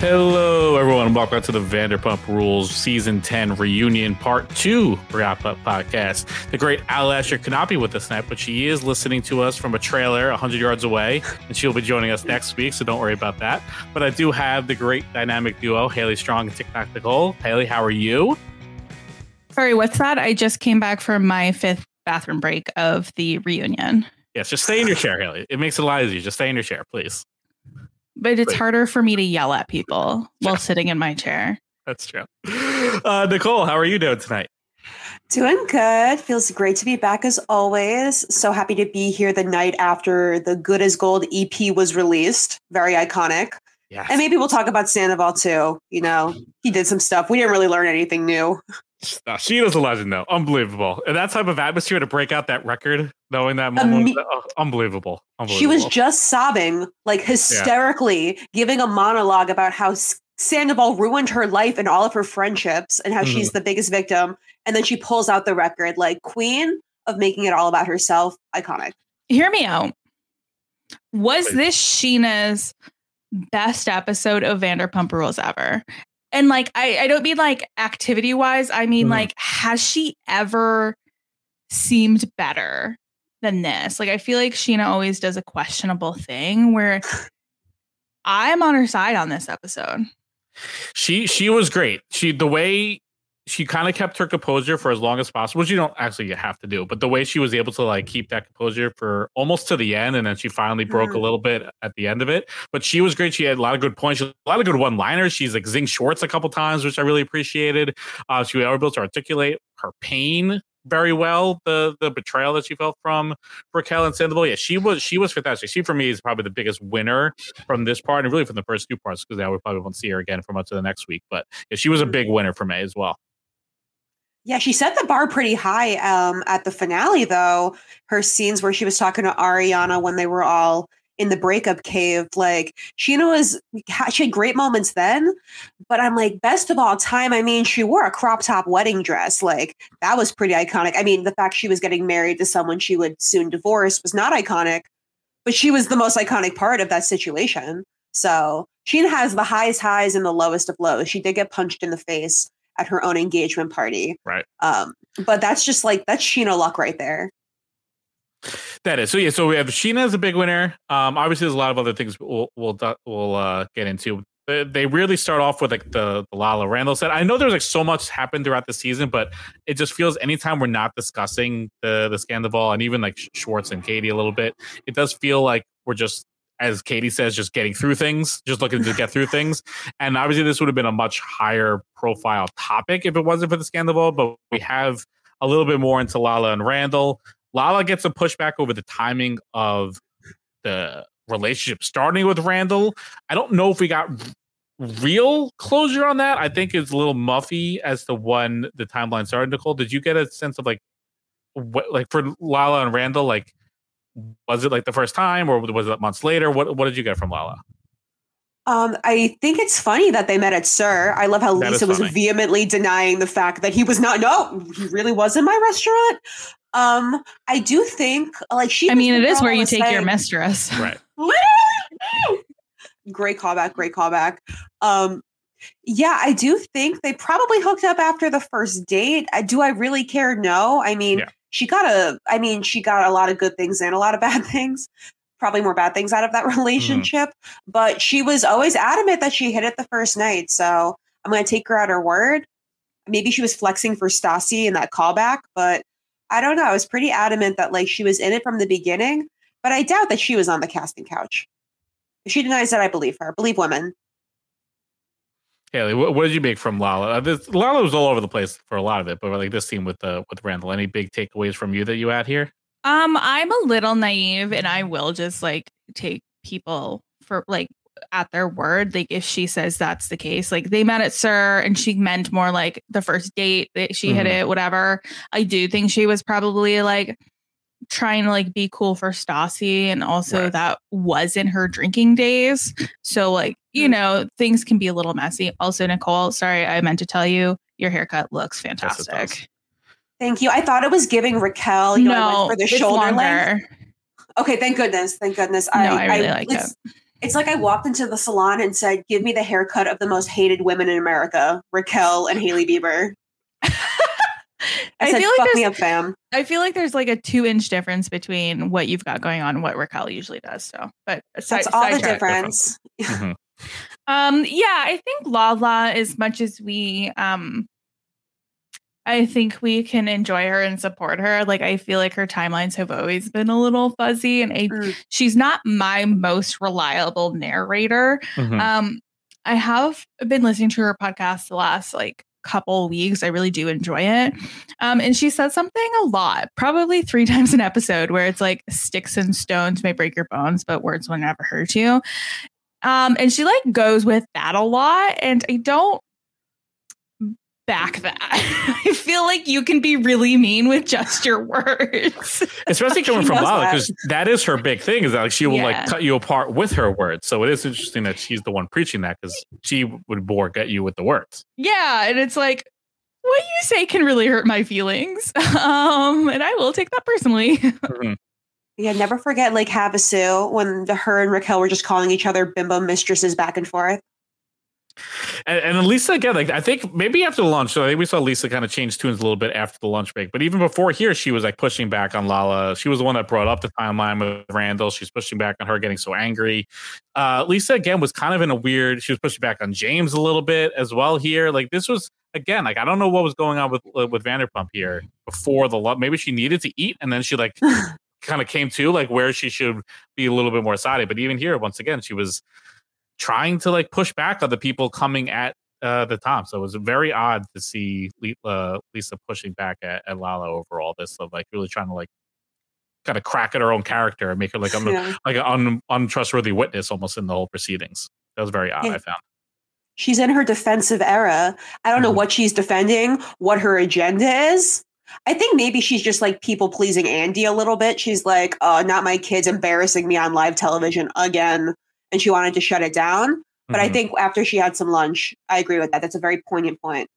Hello, everyone. Welcome back to the Vanderpump Rules Season 10 Reunion Part 2 Wrap Up Podcast. The great Ali Lasher cannot be with us tonight, but she is listening to us from a trailer 100 yards away, and she'll be joining us next week, so don't worry about that. But I do have the great dynamic duo, Haley Strong and TikTok Nicole. Haley, how are you? Sorry, what's that? I just came back from my fifth bathroom break of the reunion. Yes, just stay in your chair, Haley. It makes it a lot easier. Just stay in your chair, please. But it's harder for me to yell at people while sitting in my chair. That's true. Uh, Nicole, how are you doing tonight? Doing good. Feels great to be back as always. So happy to be here the night after the Good as Gold EP was released. Very iconic. Yes. And maybe we'll talk about Sandoval too. You know, he did some stuff. We didn't really learn anything new. Uh, she was a legend, though. Unbelievable. And that type of atmosphere to break out that record, knowing that moment, Imme- oh, unbelievable. unbelievable. She was just sobbing, like hysterically, giving a monologue about how Sandoval ruined her life and all of her friendships and how she's the biggest victim. And then she pulls out the record, like queen of making it all about herself. Iconic. Hear me out. Was Please. this Scheana's best episode of Vanderpump Rules ever? And like, I, I don't mean like activity wise. I mean, Mhm. like, has she ever seemed better than this? Like, I feel like Scheana always does a questionable thing where I'm on her side on this episode. she she was great. She the way she kind of kept her composure for as long as possible, which you don't actually have to do, but the way she was able to like keep that composure for almost to the end, and then she finally broke a Mhm. little bit at the end of it. But she was great. She had a lot of good points, a lot of good one liners. She's like zing Schwartz a couple times, which I really appreciated. Uh, she was able to articulate her pain very well. The the betrayal that she felt from Raquel and Sandoval. Yeah, she was she was fantastic. She for me is probably the biggest winner from this part, and really from the first two parts, because now we probably won't see her again for much of the next week. But yeah, she was a big winner for me as well. Yeah, she set the bar pretty high um, at the finale, though. Her scenes where she was talking to Ariana when they were all in the breakup cave, like Scheana was, she had great moments then. But I'm like, best of all time. I mean, she wore a crop top wedding dress. Like, that was pretty iconic. I mean, the fact she was getting married to someone she would soon divorce was not iconic, but she was the most iconic part of that situation. So Scheana has the highest highs and the lowest of lows. She did get punched in the face at her own engagement party. Right. Um, but that's just like that's Scheana luck right there. That is so. Yeah, so we have Scheana as a big winner. Um, obviously, there's a lot of other things we'll we'll we'll uh, get into. They- really start off with like the, the Lala Randall set. I know there's like so much happened throughout the season, but it just feels anytime we're not discussing the the Scandoval and even like Schwartz and Katie a little bit, it does feel like we're just as Katie says, just getting through things, just looking to get through things. And obviously, this would have been a much higher profile topic if it wasn't for the scandal. But we have a little bit more into Lala and Randall. Lala gets a pushback over the timing of the relationship starting with Randall. I don't know if we got real closure on that. I think it's a little muffy as to when the timeline started. Nicole, did you get a sense of like what like for Lala and Randall, like was it like the first time or was it months later? What what did you get from Lala? Um, I think it's funny that they met at SUR. I love how That is Lisa was vehemently denying the fact that he was not. No, he really was in my restaurant. Um, I do think like she. I mean, it is where you was take your saying- mistress. Right. Literally. great callback, great callback. Um, yeah, I do think they probably hooked up after the first date. I, do I really care? No. I mean, Yeah. She got a. I mean, she got a lot of good things and a lot of bad things. Probably more bad things out of that mm-hmm. relationship. But she was always adamant that she hit it the first night. So I'm going to take her at her word. Maybe she was flexing for Stassi in that callback, but I don't know. I was pretty adamant that like she was in it from the beginning. But I doubt that she was on the casting couch. If she denies that, I believe her. Believe women. Haley, what, what did you make from Lala? Uh, this, Lala was all over the place for a lot of it, but like this scene with uh, with Randall, any big takeaways from you that you had here? Um, I'm a little naive and I will just like take people for like at their word. Like if she says that's the case, like they met at SUR and she meant more like the first date that she hit Mhm. it, whatever. I do think she was probably like trying to like be cool for Stassi and also Right. that was in her drinking days. So like, you Mm. know, things can be a little messy. Also, Nicole, sorry, I meant to tell you your haircut looks Yes, it fantastic. Thank you. I thought it was giving Raquel, you no, went for the it's shoulder length. Okay, thank goodness. Thank goodness. No, I really like it's, It's like I walked into the salon and said, "Give me the haircut of the most hated women in America, Raquel and Hailey Bieber." I, I said, feel like "Fuck me there's- up, fam." I feel like there's like a two inch difference between what you've got going on and what Raquel usually does. So, but That's all the sidetrack. difference. Mhm. Um, yeah, I think Lala, as much as we, um, I think we can enjoy her and support her. Like, I feel like her timelines have always been a little fuzzy, and I, Mm. she's not my most reliable narrator. Mhm. Um, I have been listening to her podcast the last like couple weeks. I really do enjoy it. Um, and she said something a lot, probably three times an episode, where it's like sticks and stones may break your bones, but words will never hurt you. Um, and she like goes with that a lot, and I don't back that. I feel like you can be really mean with just your words. Especially coming from Lala, because that is her big thing. Is that like she will Yeah. like cut you apart with her words. So it is interesting that she's the one preaching that because she would more get you with the words. Yeah, and it's like what you say can really hurt my feelings. Um, and I will take that personally. Mhm. Yeah, never forget Lake Havasu when the, her and Raquel were just calling each other bimbo mistresses back and forth. And, and Lisa again, like I think maybe after the lunch, so I think we saw Lisa kind of change tunes a little bit after the lunch break. But even before here, she was like pushing back on Lala. She was the one that brought up the timeline with Randall. She's pushing back on her getting so angry. Uh, Lisa again was kind of in a weird. She was pushing back on James a little bit as well here. Like this was again, like I don't know what was going on with uh, with Vanderpump here before the lunch. Maybe she needed to eat, and then she like kind of came to like where she should be a little bit more sided. But even here, once again, she was trying to like push back on the people coming at uh, the top. So it was very odd to see Le- uh, Lisa pushing back at, at Lala over all this of like really trying to like kind of crack at her own character and make her like un- Yeah. like an un- untrustworthy witness almost in the whole proceedings. That was very odd. Yeah. I found. She's in her defensive era. I don't know Mhm. what she's defending, what her agenda is. I think maybe she's just like people pleasing Andy a little bit. She's like, oh, not my kids embarrassing me on live television again. And she wanted to shut it down. But I Mhm. think after she had some lunch, I agree with that. That's a very poignant point.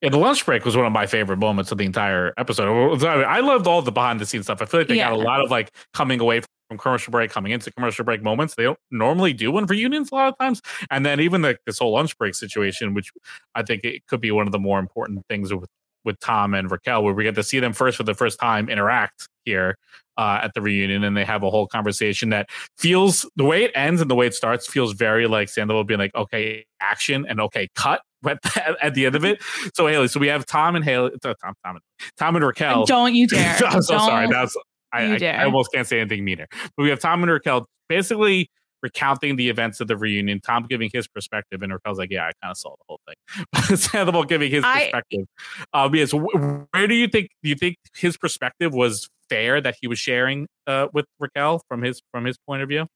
Yeah, the lunch break was one of my favorite moments of the entire episode. I loved all the behind the scenes stuff. I feel like they got a lot of like coming away from commercial break, coming into commercial break moments. They don't normally do one for unions a lot of times. And then even like this whole lunch break situation, which I think it could be one of the more important things with with Tom and Raquel, where we get to see them first for the first time interact here uh, at the reunion, and they have a whole conversation that feels the way it ends and the way it starts feels very like Sandoval being like, okay, action and okay, cut. But at the end of it, so Haley, so we have Tom and Haley, uh, Tom, Tom, Tom and Raquel. Don't you dare! I'm so Don't sorry. That's I, I. I almost can't say anything meaner. But we have Tom and Raquel basically recounting the events of the reunion. Tom giving his perspective, and Raquel's like, "Yeah, I kind of saw the whole thing." Sandoval giving his I- perspective. Um, yes. wh- Where do you think? Do you think his perspective was fair that he was sharing uh, with Raquel from his from his point of view?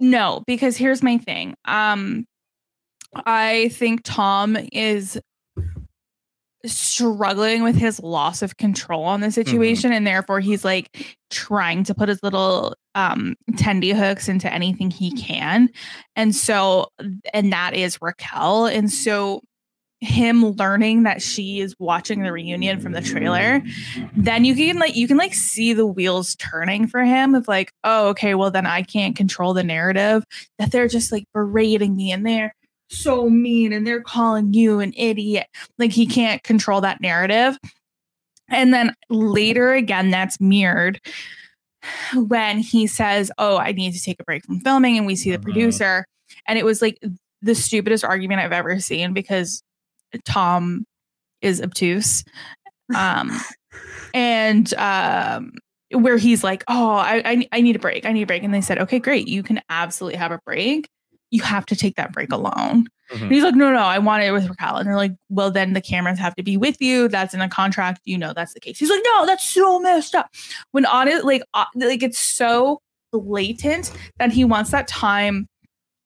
No, because here's my thing. Um, I think Tom is struggling with his loss of control on the situation, and therefore he's like trying to put his little um tendy hooks into anything he can. And so, and that is Raquel. And so him learning that she is watching the reunion from the trailer then you can like you can like see the wheels turning for him of like oh okay well then i can't control the narrative that they're just like berating me and they're so mean and they're calling you an idiot. Like he can't control that narrative. And then later again that's mirrored when he says oh i need to take a break from filming and we see the Mhm. producer. And it was like the stupidest argument i've ever seen because tom is obtuse. Um and um where he's like oh I, I i need a break. I need a break. And they said okay great. You can absolutely have a break you have to take that break alone. Mhm. and he's like no no i want it with raquel. And they're like well then the cameras have to be with you. That's in a contract. You know that's the case. He's like no that's so messed up. When on it like uh, like it's so blatant that he wants that time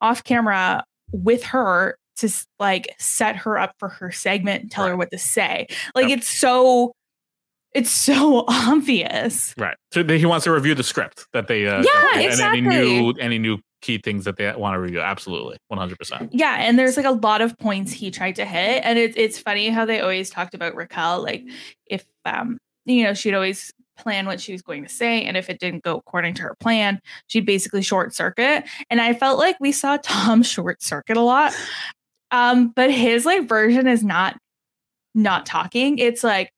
off camera with her to like set her up for her segment and tell her what to say. Like Yep. it's so it's so obvious. Right. So he wants to review the script that they. Uh, Yeah, and any new any new key things that they want to review. Absolutely, one hundred percent. yeah and there's like a lot of points he tried to hit and it, it's funny how they always talked about raquel like if um you know she'd always plan what she was going to say and if it didn't go according to her plan she'd basically short circuit and i felt like we saw tom short circuit a lot um but his like version is not not talking it's like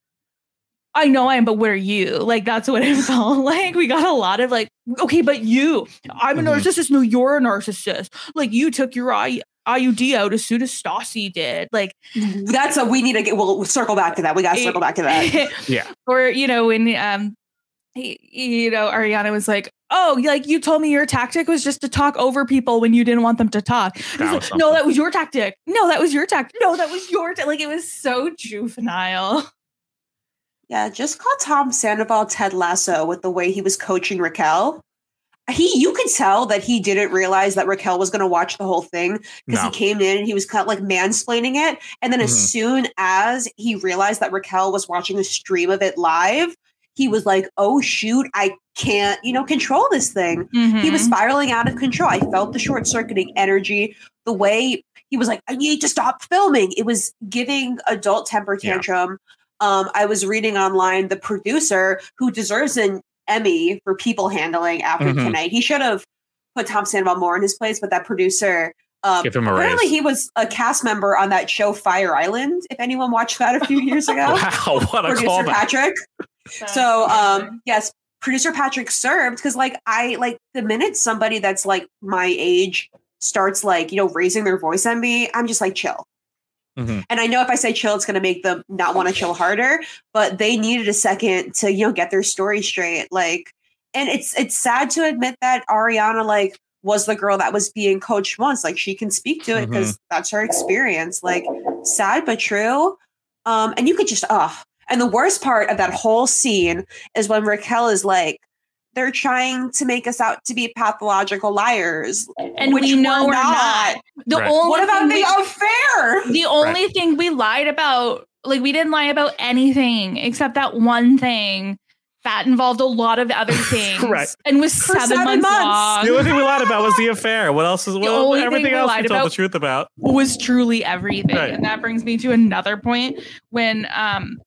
I know I am, but what are you? Like that's what it felt like. We got a lot of like, okay, but you, I'm a Mhm. narcissist. No, you're a narcissist. Like you took your I- IUD out as soon as Stassi did. Like, That's a we need to get. We'll circle back to that. We got to circle back to that. Yeah. or you know when um, he, you know Ariana was like, oh, like you told me your tactic was just to talk over people when you didn't want them to talk. That like, no, that was your tactic. No, that was your tactic. No, that was your ta-. like. It was so juvenile. Yeah, just call Tom Sandoval Ted Lasso with the way he was coaching Raquel. He, you could tell that he didn't realize that Raquel was going to watch the whole thing because No. he came in and he was kind of like mansplaining it. And then as Mhm. soon as he realized that Raquel was watching a stream of it live, he was like, "Oh shoot, I can't, you know, control this thing." He was Mhm. spiraling out of control. I felt the short circuiting energy, the way he was like, I need to stop filming. It was giving adult temper Yeah. Tantrum. Um, I was reading online the producer who deserves an Emmy for people handling after Mhm. tonight. He should have put Tom Sandoval more in his place, but that producer. Um, Give him a apparently, raise. he was a cast member on that show Fire Island. If anyone watched that a few years ago, Wow, what a producer callback! Patrick. So um yes, producer Patrick served because like I like the minute somebody that's like my age starts like, you know, raising their voice at me, I'm just like chill. Mhm. And I know if I say chill, it's gonna make them not want to chill harder, but they needed a second to, you know, get their story straight. Like, and it's it's sad to admit that Ariana like was the girl that was being coached once. Like she can speak to it because that's her experience. Like sad but true. Um, and you could just oh, and the worst part of that whole scene is when Raquel is like, they're trying to make us out to be pathological liars. and which we know we're we're not. The Right. only What about thing the we- affair? the only thing we lied about, like we didn't lie about anything except that one thing that involved a lot of other things, Right. And was For seven, seven months, months. long. The only thing we lied about was the affair. What else is what, only everything we else we told about- the truth about? was truly everything. Right. And that brings me to another point when um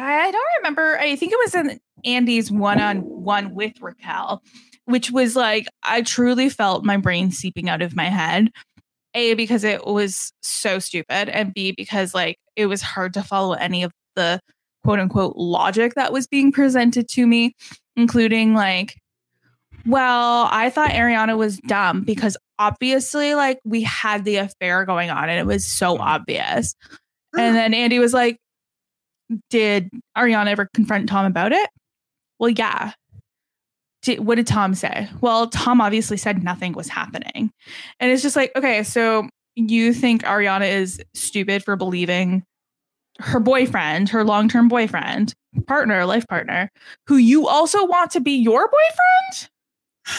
I don't remember, I think it was in Andy's one on one with Raquel, which was like I truly felt my brain seeping out of my head. A because it was so stupid and B because like it was hard to follow any of the quote unquote logic that was being presented to me, including like, well, I thought Ariana was dumb because obviously, like, we had the affair going on and it was so Mhm. obvious. And then Andy was like, Did Ariana ever confront Tom about it? Well, yeah. Did, what did Tom say? Well, Tom obviously said nothing was happening. And it's just like, okay, so you think Ariana is stupid for believing her boyfriend, her long term boyfriend, partner, life partner, who you also want to be your boyfriend?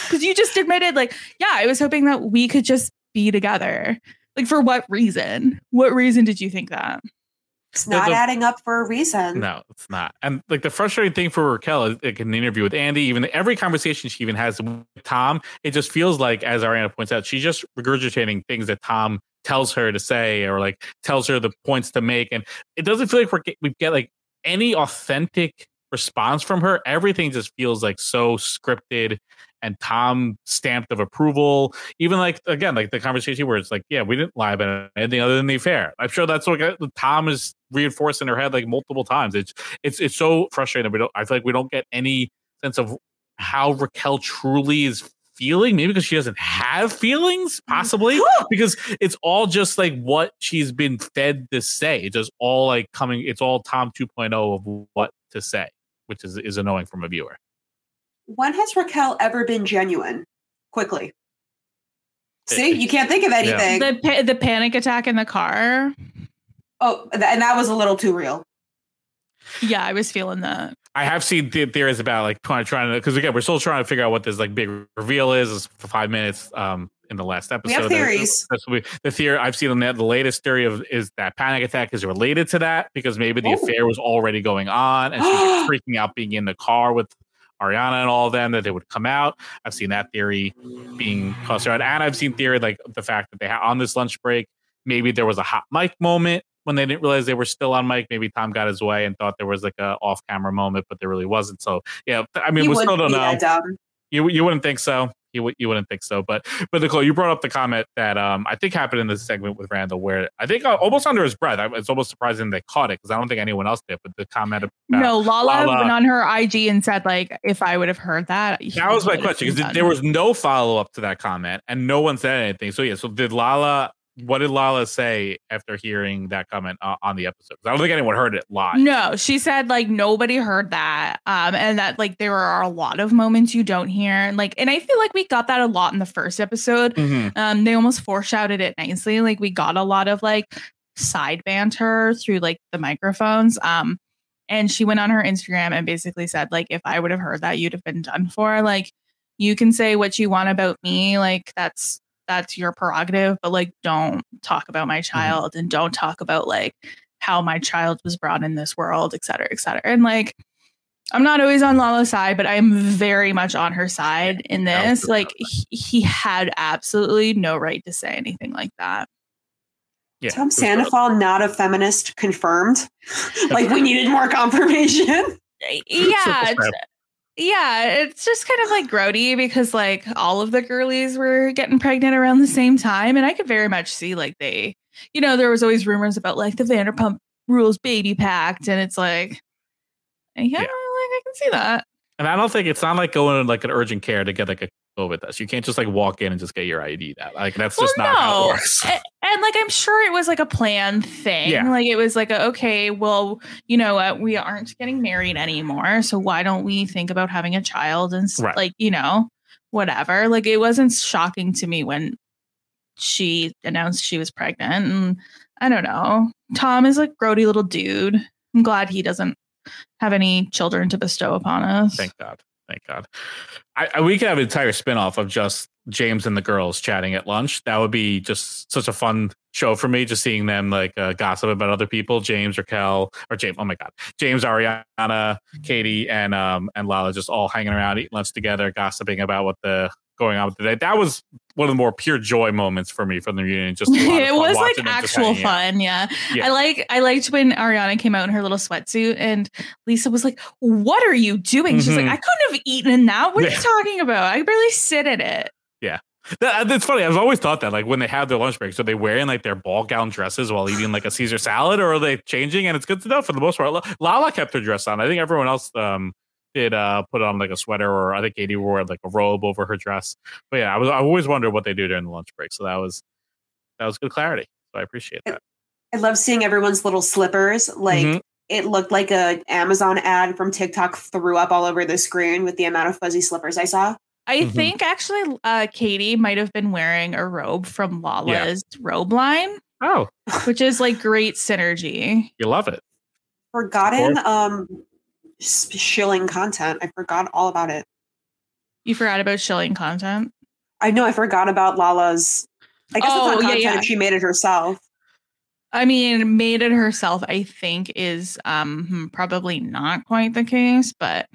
Because you just admitted, like, yeah, I was hoping that we could just be together. Like, for what reason? What reason did you think that? It's not the- adding up for a reason. No, it's not. And like the frustrating thing for Raquel is like in the interview with Andy, even every conversation she even has with Tom, it just feels like, as Ariana points out, she's just regurgitating things that Tom tells her to say or like tells her the points to make. And it doesn't feel like we're get, we get like any authentic response from her. Everything just feels like so scripted and Tom stamped of approval. Even like again, like the conversation where it's like, yeah, we didn't lie about anything other than the affair. I'm sure that's what Tom is reinforced in her head like multiple times. It's it's it's so frustrating. We don't. I feel like we don't get any sense of how Raquel truly is feeling. Maybe because she doesn't have feelings, mm-hmm. possibly because it's all just like what she's been fed to say. It's just all like coming. It's all Tom 2.0 of what to say, which is is annoying from a viewer. When has Raquel ever been genuine? Quickly. See, you can't think of anything. The, pa- the panic attack in the car. oh, th- and that was a little too real. Yeah, I was feeling that. I have seen the- theories about like trying trying to because again we're still trying to figure out what this like big reveal is. It's for five minutes um in the last episode. We have theories. That's what we, the theory I've seen on that. The latest theory of is that panic attack is related to that because maybe the Oh. affair was already going on and she was freaking out being in the car with Ariana and all of them that they would come out. I've seen that theory being tossed around, and I've seen theory like the fact that they had on this lunch break maybe there was a hot mic moment when they didn't realize they were still on mic. Maybe Tom got his way and thought there was like a off camera moment, but there really wasn't. So yeah, I mean, You we still don't know. You you wouldn't think so. You you wouldn't think so. But but Nicole, you brought up the comment that um I think happened in this segment with Randall, where I think uh, almost under his breath. I, it's almost surprising they caught it because I don't think anyone else did. But the comment about no, Lala, Lala- went on her IG and said, like, if I would have heard that, that was my question because there was no follow up to that comment and no one said anything. So yeah, so did Lala? What did Lala say after hearing that comment uh, on the episode? I don't think anyone heard it live. No, she said like nobody heard that. Um, and that like there are a lot of moments you don't hear. And like, and I feel like we got that a lot in the first episode. Mhm. Um, they almost foreshadowed it nicely. Like we got a lot of like side banter through like the microphones. Um, and she went on her Instagram and basically said, like, if I would have heard that, you'd have been done for. Like, you can say what you want about me. Like, that's that's your prerogative, but like, don't talk about my child and don't talk about like how my child was brought in this world, et cetera, et cetera. And like, I'm not always on Lala's side, but I'm very much on her side in this. Like, he, he had absolutely no right to say anything like that. Yeah, Tom it gross. Sandoval, not a feminist, confirmed. like we needed more confirmation. Eh, yeah Simple it's- yeah it's just kind of like grody because like all of the girlies were getting pregnant around the same time and i could very much see like they you know there was always rumors about like the vanderpump rules baby pact. and it's like yeah, Yeah. like i can see that And I don't think it's not like going to like an urgent care to get like a COVID test. You can't just like walk in and just get your ID. That like that's just Well, not how it works. and, and like i'm sure it was like a planned thing Yeah. like it was like a, okay well you know what we aren't getting married anymore so why don't we think about having a child and Right. like you know whatever like it wasn't shocking to me when she announced she was pregnant and i don't know tom is like grody little dude i'm glad he doesn't have any children to bestow upon us Thank God. Thank God. I, I, we could have an entire spinoff of just James and the girls chatting at lunch. That would be just such a fun show for me, just seeing them like uh, gossip about other people. James, Raquel, or James. Oh my God, James, Ariana, Katie, and um and Lala just all hanging around, eating lunch together, gossiping about what the going on with the day. That was one of the more pure joy moments for me from the reunion. Just a lot of it was like watching them just actual fun yeah. Yeah. i like i liked when ariana came out in her little sweatsuit and lisa was like what are you doing she's like Mhm. i couldn't have eaten in that what are Yeah. you talking about i barely sit in it Yeah. That, that's funny. I've always thought that, like when they have their lunch break, so they wearing like their ball gown dresses while eating like a Caesar salad, or are they changing? And it's good to know for the most part. Lala kept her dress on. I think everyone else um, did uh, put on like a sweater, or I think Katie wore like a robe over her dress. But yeah, I was I always wondered what they do during the lunch break. So that was that was good clarity. So I appreciate that. I love seeing everyone's little slippers. Like Mhm. it looked like a Amazon ad from TikTok threw up all over the screen with the amount of fuzzy slippers I saw. I Mhm. think actually uh, Katie might have been wearing a robe from Lala's robe line, Oh, which is like great synergy. you love it. Forgotten um s- shilling content. I forgot all about it. You forgot about shilling content. I know I forgot about Lala's. I guess Oh, it's not content yeah. if she made it herself. I mean, made it herself, I think, is um hmm, probably not quite the case, but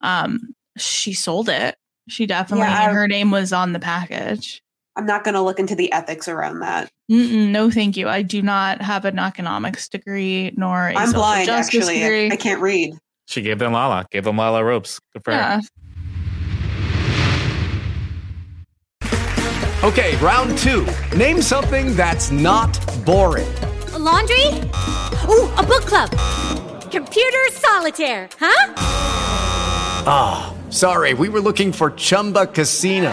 um she sold it. She definitely Yeah, her name was on the package. I'm not going to look into the ethics around that. Mm-mm, no, thank you. I do not have an economics degree nor a I'm blind, actually. degree. I, I can't read. She gave them Lala, gave them Lala ropes. Good for her. Okay, round two. Name something that's not boring. A laundry? Ooh, a book club. Computer solitaire, huh? Ah, sorry, we were looking for Chumba Casino.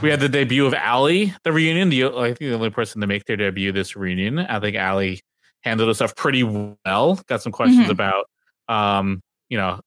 We had the debut of Ally, the reunion. The I think the only person to make their debut this reunion. I think Ally handled herself pretty well. Got some questions Mhm. about, um, you know,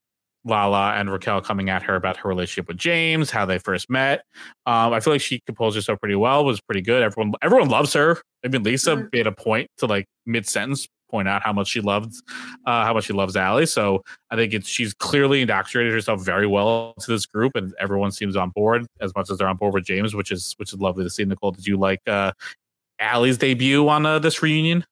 Lala and Raquel coming at her about her relationship with James, how they first met. Um, I feel like she composed herself pretty well. Was pretty good. Everyone, everyone loves her. I mean, Lisa made a point to like mid sentence point out how much she loves uh, how much she loves Ally. So I think it's she's clearly indoctrinated herself very well to this group, and everyone seems on board as much as they're on board with James, which is which is lovely to see. Nicole, did you like uh, Ally's debut on uh, this reunion?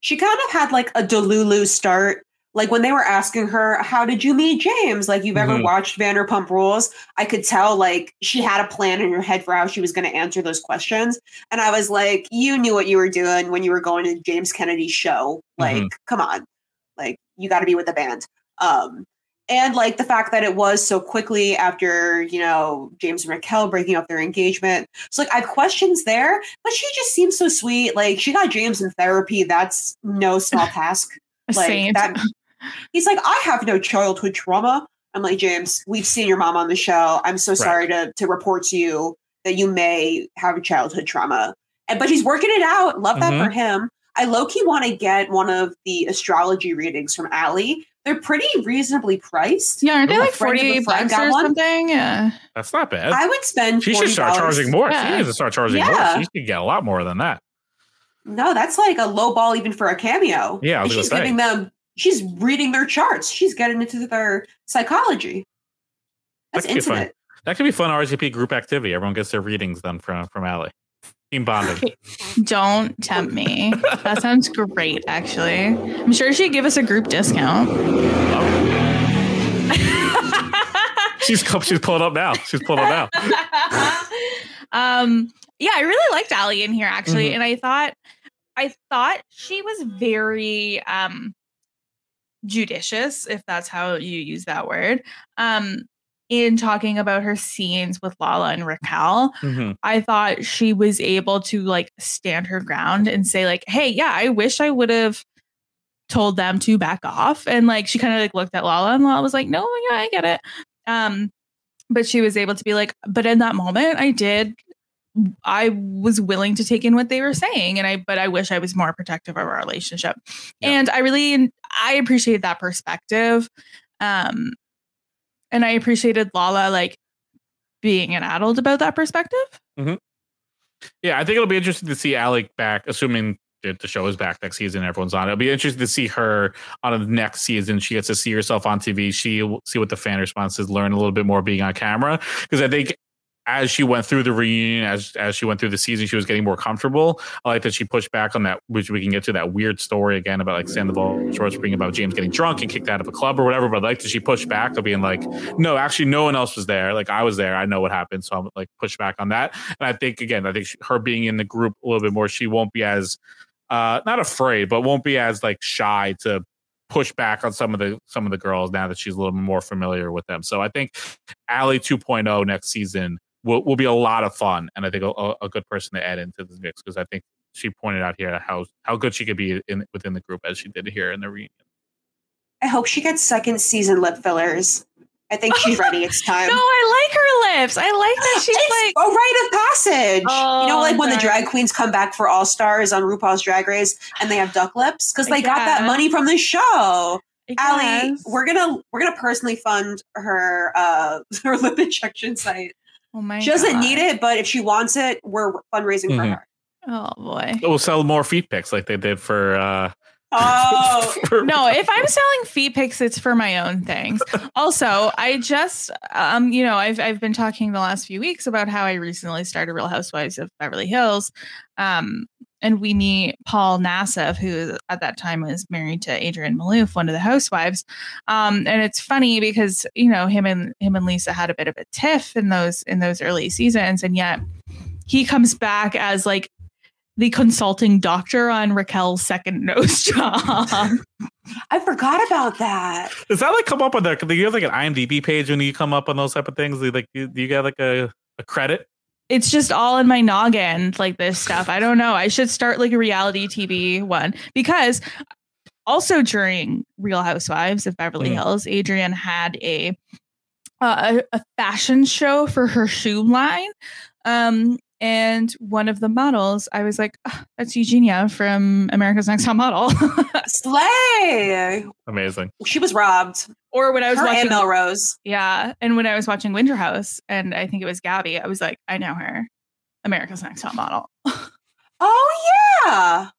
She kind of had like a Delulu start. Like when they were asking her, How did you meet James? Like, you've ever Mhm. watched Vanderpump Rules? I could tell like she had a plan in her head for how she was going to answer those questions. And I was like, You knew what you were doing when you were going to James Kennedy's show. Like, Mhm. come on. Like, you got to be with the band. Um, and like the fact that it was so quickly after you know James and Raquel breaking up their engagement. So like I have questions there, but she just seems so sweet. Like she got James in therapy. That's no small task. A Like saint. that He's like, I have no childhood trauma. I'm like, James, we've seen your mom on the show. I'm so sorry to to report to you that you may have a childhood trauma. And but he's working it out. Love that Mhm. for him. I low key want to get one of the astrology readings from Ally. They're pretty reasonably priced. Yeah, aren't they A like friend of a 48 bucks or one. something? Yeah. That's not bad. I would spend. she should start charging more. Yeah. She needs to start charging Yeah. more. She should get a lot more than that. No, that's like a low ball even for a cameo. Yeah, I was she's say. giving them. She's reading their charts. She's getting into their psychology. That's That could be fun. intimate. That could be fun RGP group activity. Everyone gets their readings done from from Ally. Team bonding. Don't tempt me. That sounds great, actually. I'm sure she'd give us a group discount. she's co- she's pulling up now. She's pulling up now. um yeah i really liked ali in here actually Mhm. and i thought i thought she was very um judicious if that's how you use that word um in talking about her scenes with lala and raquel Mhm. i thought she was able to like stand her ground and say like hey yeah i wish i would have told them to back off and like she kind of like looked at lala and lala was like no yeah i get it um but she was able to be like but in that moment i did i was willing to take in what they were saying and i but i wish i was more protective of our relationship and i really i appreciate that perspective um and i appreciated lala like being an adult about that perspective hmm Yeah, I think it'll be interesting to see Alec back, assuming that the show is back next season. Everyone's on. it. It'll be interesting to see her on the next season. She gets to see herself on TV. She will see what the fan response is. Learn a little bit more being on camera because I think. As she went through the reunion, as as she went through the season, she was getting more comfortable. I like that she pushed back on that, which we can get to that weird story again about like Sandoval Short Spring about James getting drunk and kicked out of a club or whatever. But I like that she pushed back of being like, no, actually, no one else was there. Like I was there. I know what happened. So I'm like push back on that. And I think again, I think she, her being in the group a little bit more, she won't be as uh not afraid, but won't be as like shy to push back on some of the some of the girls now that she's a little more familiar with them. So I think Ally 2.0 next season will, will be a lot of fun, and I think a, a good person to add into the mix because I think she pointed out here how how good she could be in within the group as she did here in the reunion. I hope she gets second season lip fillers. I think she's ready. It's time. no i like her lips i like that she's it's like a rite of passage. you know, Oh, like when the drag queens come back for All Stars on RuPaul's Drag Race and they have duck lips because they got that money from the show. Ally, we're gonna we're gonna personally fund her uh her lip injection site. Oh my She doesn't God. need it, but if she wants it, we're fundraising for Mhm. her. oh boy We'll sell more feet pics like they did for. uh Oh, no if i'm selling feet pics it's for my own things also i just um you know i've i've been talking the last few weeks about how i recently started real housewives of beverly hills um and we meet paul nassif who at that time was married to adrienne maloof one of the housewives um and it's funny because you know him and him and lisa had a bit of a tiff in those in those early seasons and yet he comes back as like the consulting doctor on Raquel's second nose job. I forgot about that. Does that like come up on the? Do you have like an IMDb page when you come up on those type of things? Like, you- do you get like a, a credit? It's just all in my noggin, like this stuff. I don't know. I should start like a reality TV one because also during Real Housewives of Beverly Mm. Hills, Adrienne had a uh, a, a fashion show for her shoe line. Um, and one of the models, I was like, "Ah, that's Eugenia from America's Next Top Model. Slay. Amazing. She was robbed. or when I was Her watching and Melrose. Yeah. And when I was watching Winter House and I think it was Gabby, I was like, I know her. America's Next Top Model. Oh yeah.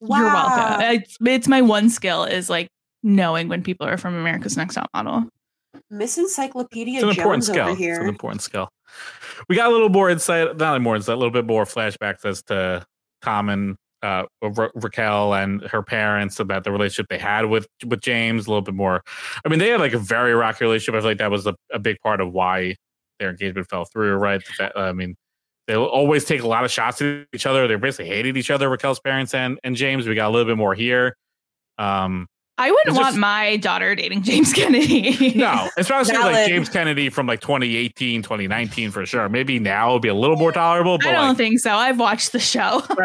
Wow. You're welcome. It's, it's my one skill is like knowing when people are from America's Next Top Model. Miss Encyclopedia It's an important skill. over It's an important skill. We got a little more insight, not more insight, a little bit more flashbacks as to Tom and uh, Ra- Raquel and her parents about the relationship they had with with James. A little bit more. I mean, they had like a very rocky relationship. I feel like that was a, a big part of why their engagement fell through. Right? That- I mean, they always take a lot of shots at each other. They basically hated each other. Raquel's parents and and James. We got a little bit more here. Um, I wouldn't It's want just- my daughter dating James Kennedy. no, especially like James Kennedy from like 2018, 2019 for sure. Maybe now it'll be a little more tolerable, but I don't like, think so. I've watched the show.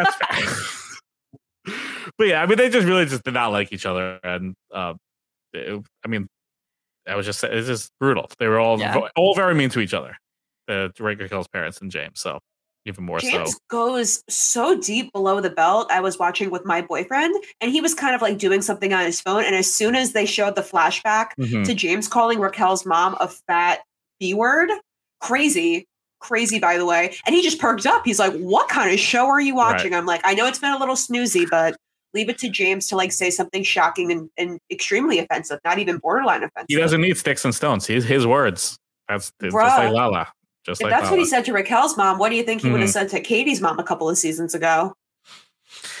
but yeah, I mean, they just really just did not like each other, and uh, it- I mean, I was just it's just brutal. They were all Yeah. all very mean to each other. The Raquel's parents and James, so even more James so. goes so deep below the belt. I was watching with my boyfriend, and he was kind of like doing something on his phone. And as soon as they showed the flashback Mhm. to James calling Raquel's mom a fat B word, crazy, crazy, by the way. And he just perked up. He's like, What kind of show are you watching? Right. I'm like, I know it's been a little snoozy, but leave it to James to like say something shocking and, and extremely offensive, not even borderline offensive. He doesn't need sticks and stones. He's his words. That's it's just like Lala. Just if like that's what he said to Raquel's mom, what do you think he would have Mhm. said to Katie's mom a couple of seasons ago?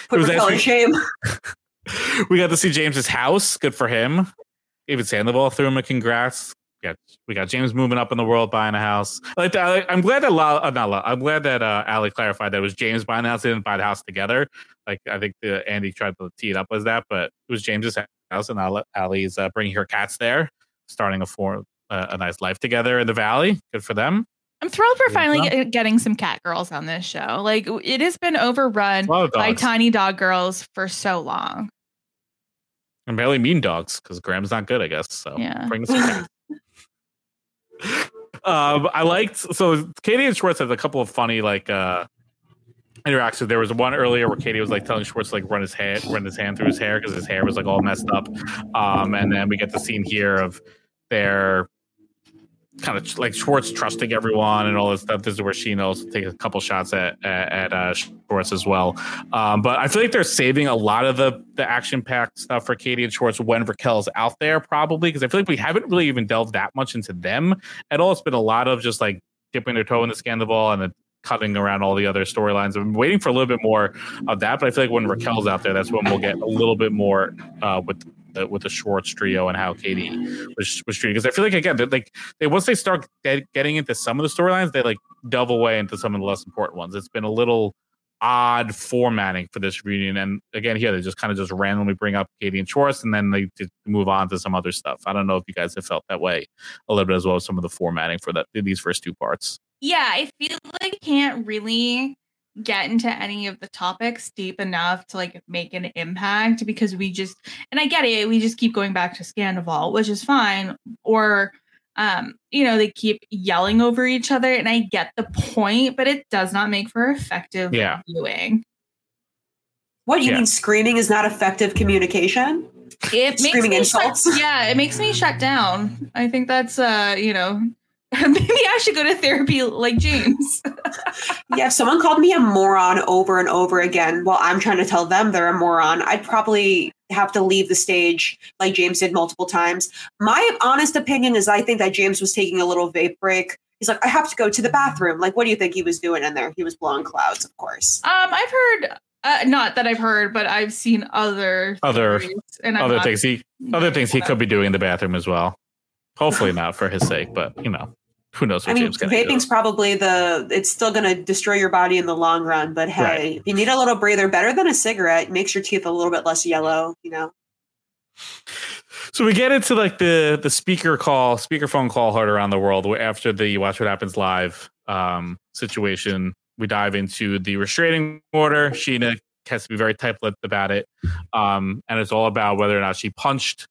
Put Raquel in shame. we got to see James's house. Good for him. David Sandoval threw him a congrats. We got, we got James moving up in the world, buying a house. Like I'm glad that La, uh, not La, I'm glad that uh, Ally clarified that it was James buying the house. They didn't buy the house together. Like I think the, Andy tried to tee it up as that, but it was James's house, and Ally- Ally's uh, bringing her cats there, starting a form uh, a nice life together in the valley. Good for them. I'm thrilled for Yeah. finally get- getting some cat girls on this show. Like it has been overrun A lot of by tiny dog girls for so long. And barely mean dogs because Graham's not good, I guess. So Yeah. bring some cats. um, I liked so Katie and Schwartz had a couple of funny like uh interactions. There was one earlier where Katie was like telling Schwartz to, like run his head, run his hand through his hair because his hair was like all messed up. Um, and then we get the scene here of their kind of like Schwartz trusting everyone and all this stuff. This is where she knows to take a couple shots at at, at uh, Schwartz as well. Um, but I feel like they're saving a lot of the the action packed stuff for Katie and Schwartz when Raquel's out there, probably because I feel like we haven't really even delved that much into them at all. It's been a lot of just like dipping their toe in the Scandoval and then cutting around all the other storylines. I'm waiting for a little bit more of that, but I feel like when Raquel's out there, that's when we'll get a little bit more uh, with the, with the Schwartz trio and how Katie was was treated. Because I feel like again, like they once they start get, getting into some of the storylines, they like delve away into some of the less important ones. It's been a little odd formatting for this reunion, and again, here they just kind of just randomly bring up Katie and Schwartz, and then they move on to some other stuff. I don't know if you guys have felt that way a little bit as well as some of the formatting for that these first two parts. Yeah, I feel like I can't really get into any of the topics deep enough to like make an impact because we just and I get it, we just keep going back to Scandoval, which is fine. Or um, you know, they keep yelling over each other, and I get the point, but it does not make for effective Yeah. viewing. What do you Yeah. mean screaming is not effective communication? It makes Screaming me insults? Shut, yeah, it makes me shut down. I think that's uh, you know, maybe I should go to therapy like James. yeah, if someone called me a moron over and over again while I'm trying to tell them they're a moron, I'd probably have to leave the stage like James did multiple times. My honest opinion is I think that James was taking a little vape break. He's like, I have to go to the bathroom. Like, what do you think he was doing in there? He was blowing clouds, of course. Um, I've heard, uh, not that I've heard, but I've seen other Other and I'm other not- things he other things he could be doing in the bathroom as well. Hopefully not for his sake, but you know, who knows what I mean, James can do. vaping's probably the, it's still going to destroy your body in the long run. But hey, Right. if you need a little breather, better than a cigarette, makes your teeth a little bit less yellow, you know? So we get into like the the speaker call, speaker phone call heard around the world after the Watch What Happens Live um, situation. We dive into the restraining order. Scheana has to be very tight-lipped about it, um, and it's all about whether or not she punched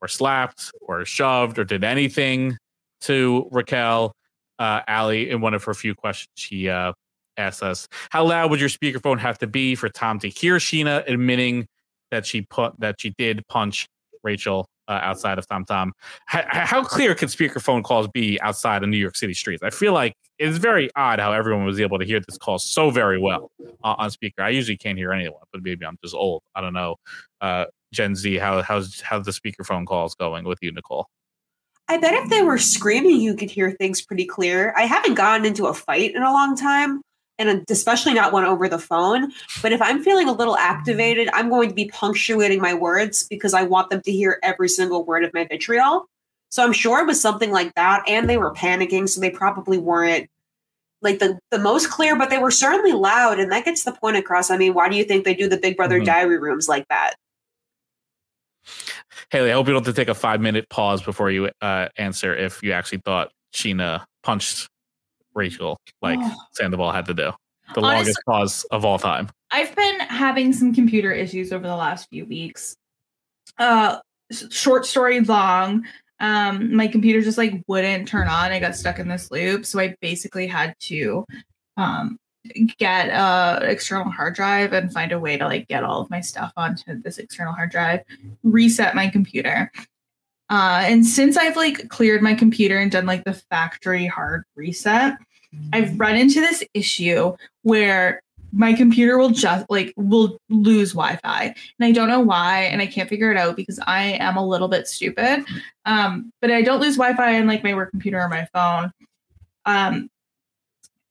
or slapped or shoved or did anything to Raquel. Uh, Ali, in one of her few questions, she uh, asked us, "How loud would your speakerphone have to be for Tom to hear Scheana admitting that she put that she did punch Rachel uh, outside of Tom Tom. How, how clear could speakerphone calls be outside of New York City streets? I feel like it's very odd how everyone was able to hear this call so very well uh, on speaker. I usually can't hear anyone, but maybe I'm just old. I don't know. Uh, Gen Z, how how's how the speakerphone calls going with you, Nicole? I bet if they were screaming, you could hear things pretty clear. I haven't gotten into a fight in a long time, and especially not one over the phone. But if I'm feeling a little activated, I'm going to be punctuating my words because I want them to hear every single word of my vitriol. So I'm sure it was something like that. And they were panicking, so they probably weren't like the, the most clear, but they were certainly loud. And that gets the point across. I mean, why do you think they do the Big Brother Mhm. diary rooms like that? Haley, I hope you don't have to take a five minute pause before you uh, answer if you actually thought Scheana punched Rachel like Oh. Sandoval had to do. The Honest- longest pause of all time. I've been having some computer issues over the last few weeks. Uh, short story long. Um, my computer just like wouldn't turn on. I got stuck in this loop, so I basically had to um get a external hard drive and find a way to like get all of my stuff onto this external hard drive, reset my computer. Uh, and since I've like cleared my computer and done like the factory hard reset, I've run into this issue where my computer will just like will lose Wi-Fi, and I don't know why, and I can't figure it out because I am a little bit stupid. Um, but I don't lose Wi-Fi on like my work computer or my phone. Um,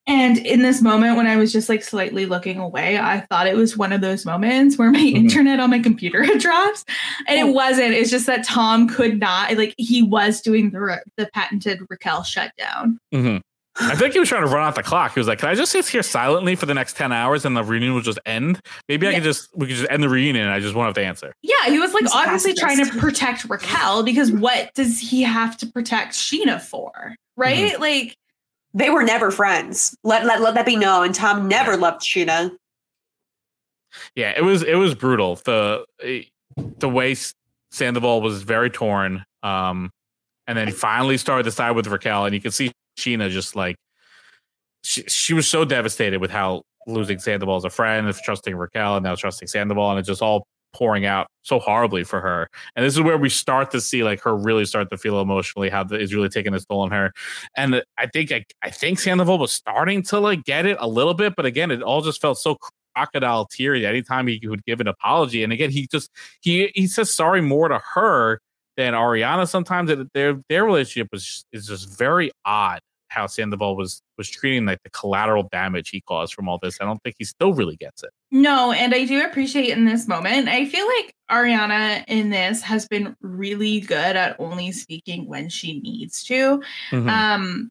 and in this moment, when I was just like slightly looking away, I thought it was one of those moments where my internet on my computer had dropped, and it wasn't. It's just that Tom could not like he was doing the the patented Raquel shutdown. hmm I think he was trying to run out the clock. He was like, "Can I just sit here silently for the next ten hours and the reunion will just end? Maybe I Yeah. could just we could just end the reunion and I just won't have to answer." Yeah, he was like He's a obviously trying to protect Raquel because what does he have to protect Scheana for? Right? Like They were never friends. Let, let, let that be known. And Tom never loved Scheana. Yeah, it was it was brutal. The the way Sandoval was very torn. Um, and then he finally started to side with Raquel, and you could see Scheana just like she she was so devastated with how losing Sandoval as a friend, of trusting Raquel, and now trusting Sandoval, and it just all pouring out so horribly for her. And this is where we start to see like her really start to feel emotionally how the, is really taking its toll on her. And I think I, I think Sandoval was starting to like get it a little bit, but again, it all just felt so crocodile teary anytime he would give an apology. And again, he just he he says sorry more to her than Ariana sometimes. Their their relationship was is just very odd how Sandoval was was treating like the collateral damage he caused from all this. I don't think he still really gets it. No, and I do appreciate in this moment. I feel like Ariana in this has been really good at only speaking when she needs to. Mhm. Um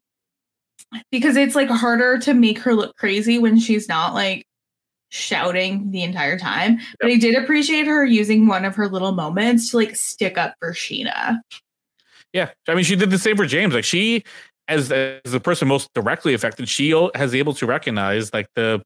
because it's like harder to make her look crazy when she's not like shouting the entire time. But I did appreciate her using one of her little moments to like stick up for Scheana. Yeah, I mean, she did the same for James. Like she, as as the person most directly affected, she has able to recognize like the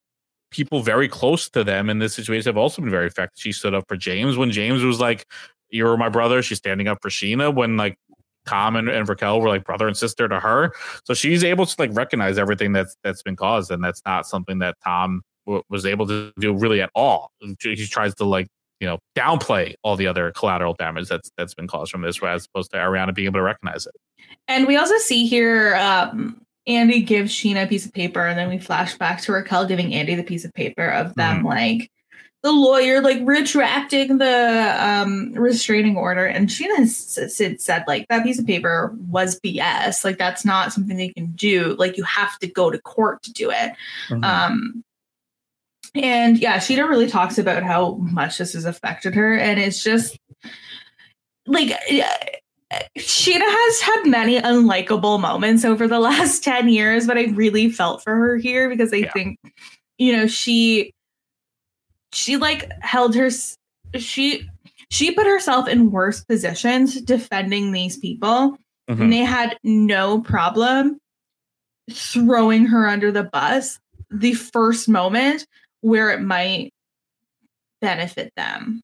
people very close to them in this situation have also been very affected. She stood up for James when James was like, "You're my brother." She's standing up for Scheana when like Tom and, and Raquel were like brother and sister to her. So she's able to like recognize everything that's that's been caused, and that's not something that Tom w- was able to do really at all. He tries to like you know downplay all the other collateral damage that's that's been caused from this, as opposed to Ariana being able to recognize it. And we also see here um, Andy gives Scheana a piece of paper, and then we flash back to Raquel giving Andy the piece of paper of them like the lawyer like retracting the um, restraining order. And Scheana has said, said like that piece of paper was BS. Like that's not something they can do. Like you have to go to court to do it. Um, and yeah, Scheana really talks about how much this has affected her, and it's just like Scheana has had many unlikable moments over the last 10 years, but I really felt for her here because I think, you know, she she like held her she she put herself in worse positions defending these people. Mhm. and they had no problem throwing her under the bus. The first moment where it might benefit them.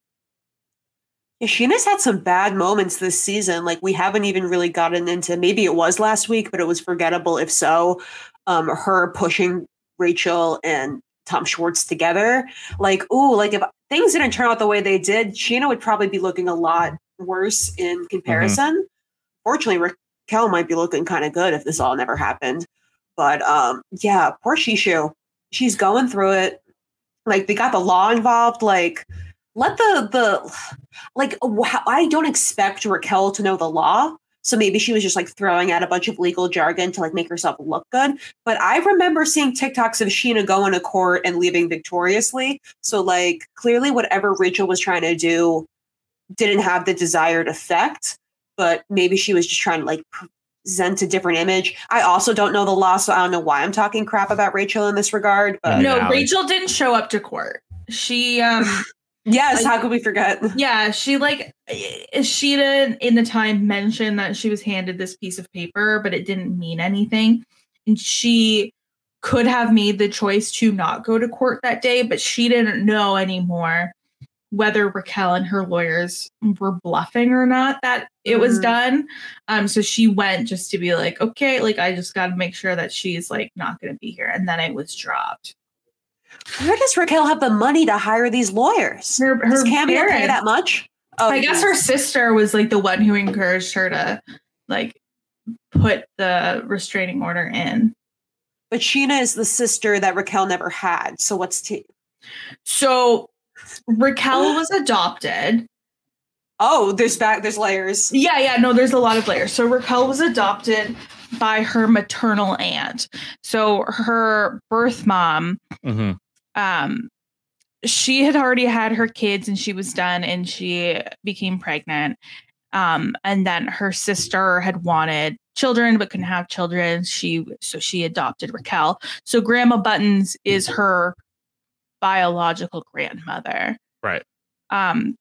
Yeah, Scheana's had some bad moments this season. Like we haven't even really gotten into. Maybe it was last week, but it was forgettable. If so, um, her pushing Rachel and Tom Schwartz together. Like, ooh, like if things didn't turn out the way they did, Scheana would probably be looking a lot worse in comparison. Fortunately, Raquel might be looking kind of good if this all never happened. But um, yeah, poor Shishu. She's going through it. Like they got the law involved. Like let the the like I don't expect Raquel to know the law. So maybe she was just like throwing out a bunch of legal jargon to like make herself look good. But I remember seeing TikToks of Scheana going to court and leaving victoriously. So like clearly whatever Rachel was trying to do didn't have the desired effect. But maybe she was just trying to like present a different image. I also don't know the law, so I don't know why I'm talking crap about Rachel in this regard. But no, Rachel didn't show up to court. She um Yes, how could we forget? Yeah, she like Scheana in the time mentioned that she was handed this piece of paper, but it didn't mean anything. And she could have made the choice to not go to court that day, but she didn't know anymore whether Raquel and her lawyers were bluffing or not that it was Mhm. done. Um, so she went just to be like, okay, like I just got to make sure that she's like not going to be here, and then it was dropped. Where does Raquel have the money to hire these lawyers? Her, Does her Cameo pay that much? Oh, I guess her sister was like the one who encouraged her to like put the restraining order in. But Scheana is the sister that Raquel never had. So what's t- So Raquel was adopted. Oh, there's back there's layers. Yeah, yeah, no, there's a lot of layers. So Raquel was adopted by her maternal aunt. So her birth mom, Mm-hmm. um, she had already had her kids and she was done and she became pregnant. Um, and then her sister had wanted children but couldn't have children. She so she adopted Raquel. So Grandma Buttons is her biological grandmother. Right. Um,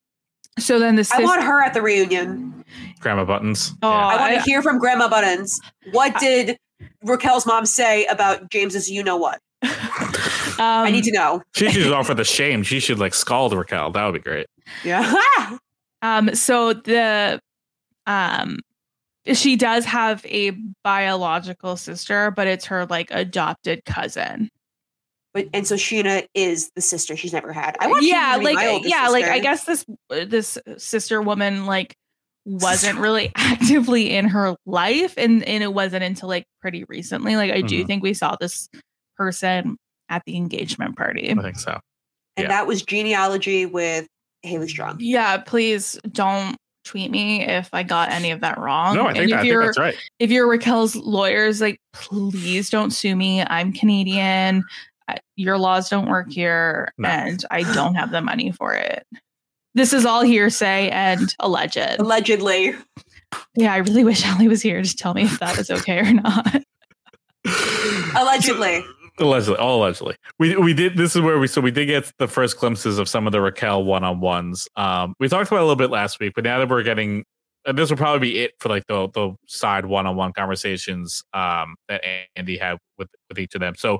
so then the I sister, want her at the reunion. Grandma Buttons. Oh, I want to I- hear from Grandma Buttons. What did Raquel's mom say about James's you know what? I Um, need to know. She should offer the shame. She should like scald Raquel. That would be great. Yeah. Um, so the um she does have a biological sister, but it's her like adopted cousin. But and so Scheana is the sister she's never had. I want yeah, to like my oldest yeah, like I guess this uh, this sister woman like wasn't really actively in her life and and it wasn't until like pretty recently. Like I do Mhm. think we saw this person at the engagement party. I think so. And yeah. that was genealogy with Haley Strong. Yeah, please don't tweet me if I got any of that wrong. No, I And think, if that, I think you're- that's right. if you're Raquel's lawyers, like please don't sue me. I'm Canadian. I- Your laws don't work here, No. and I don't have the money for it. This is all hearsay and alleged. Allegedly. Yeah, I really wish Ali was here to tell me if that was okay or not. Allegedly. Allegedly, all allegedly. We we did. This is where we so we did get the first glimpses of some of the Raquel one on ones. Um, we talked about it a little bit last week, but now that we're getting, and this will probably be it for like the the side one on one conversations um that Andy had with with each of them. So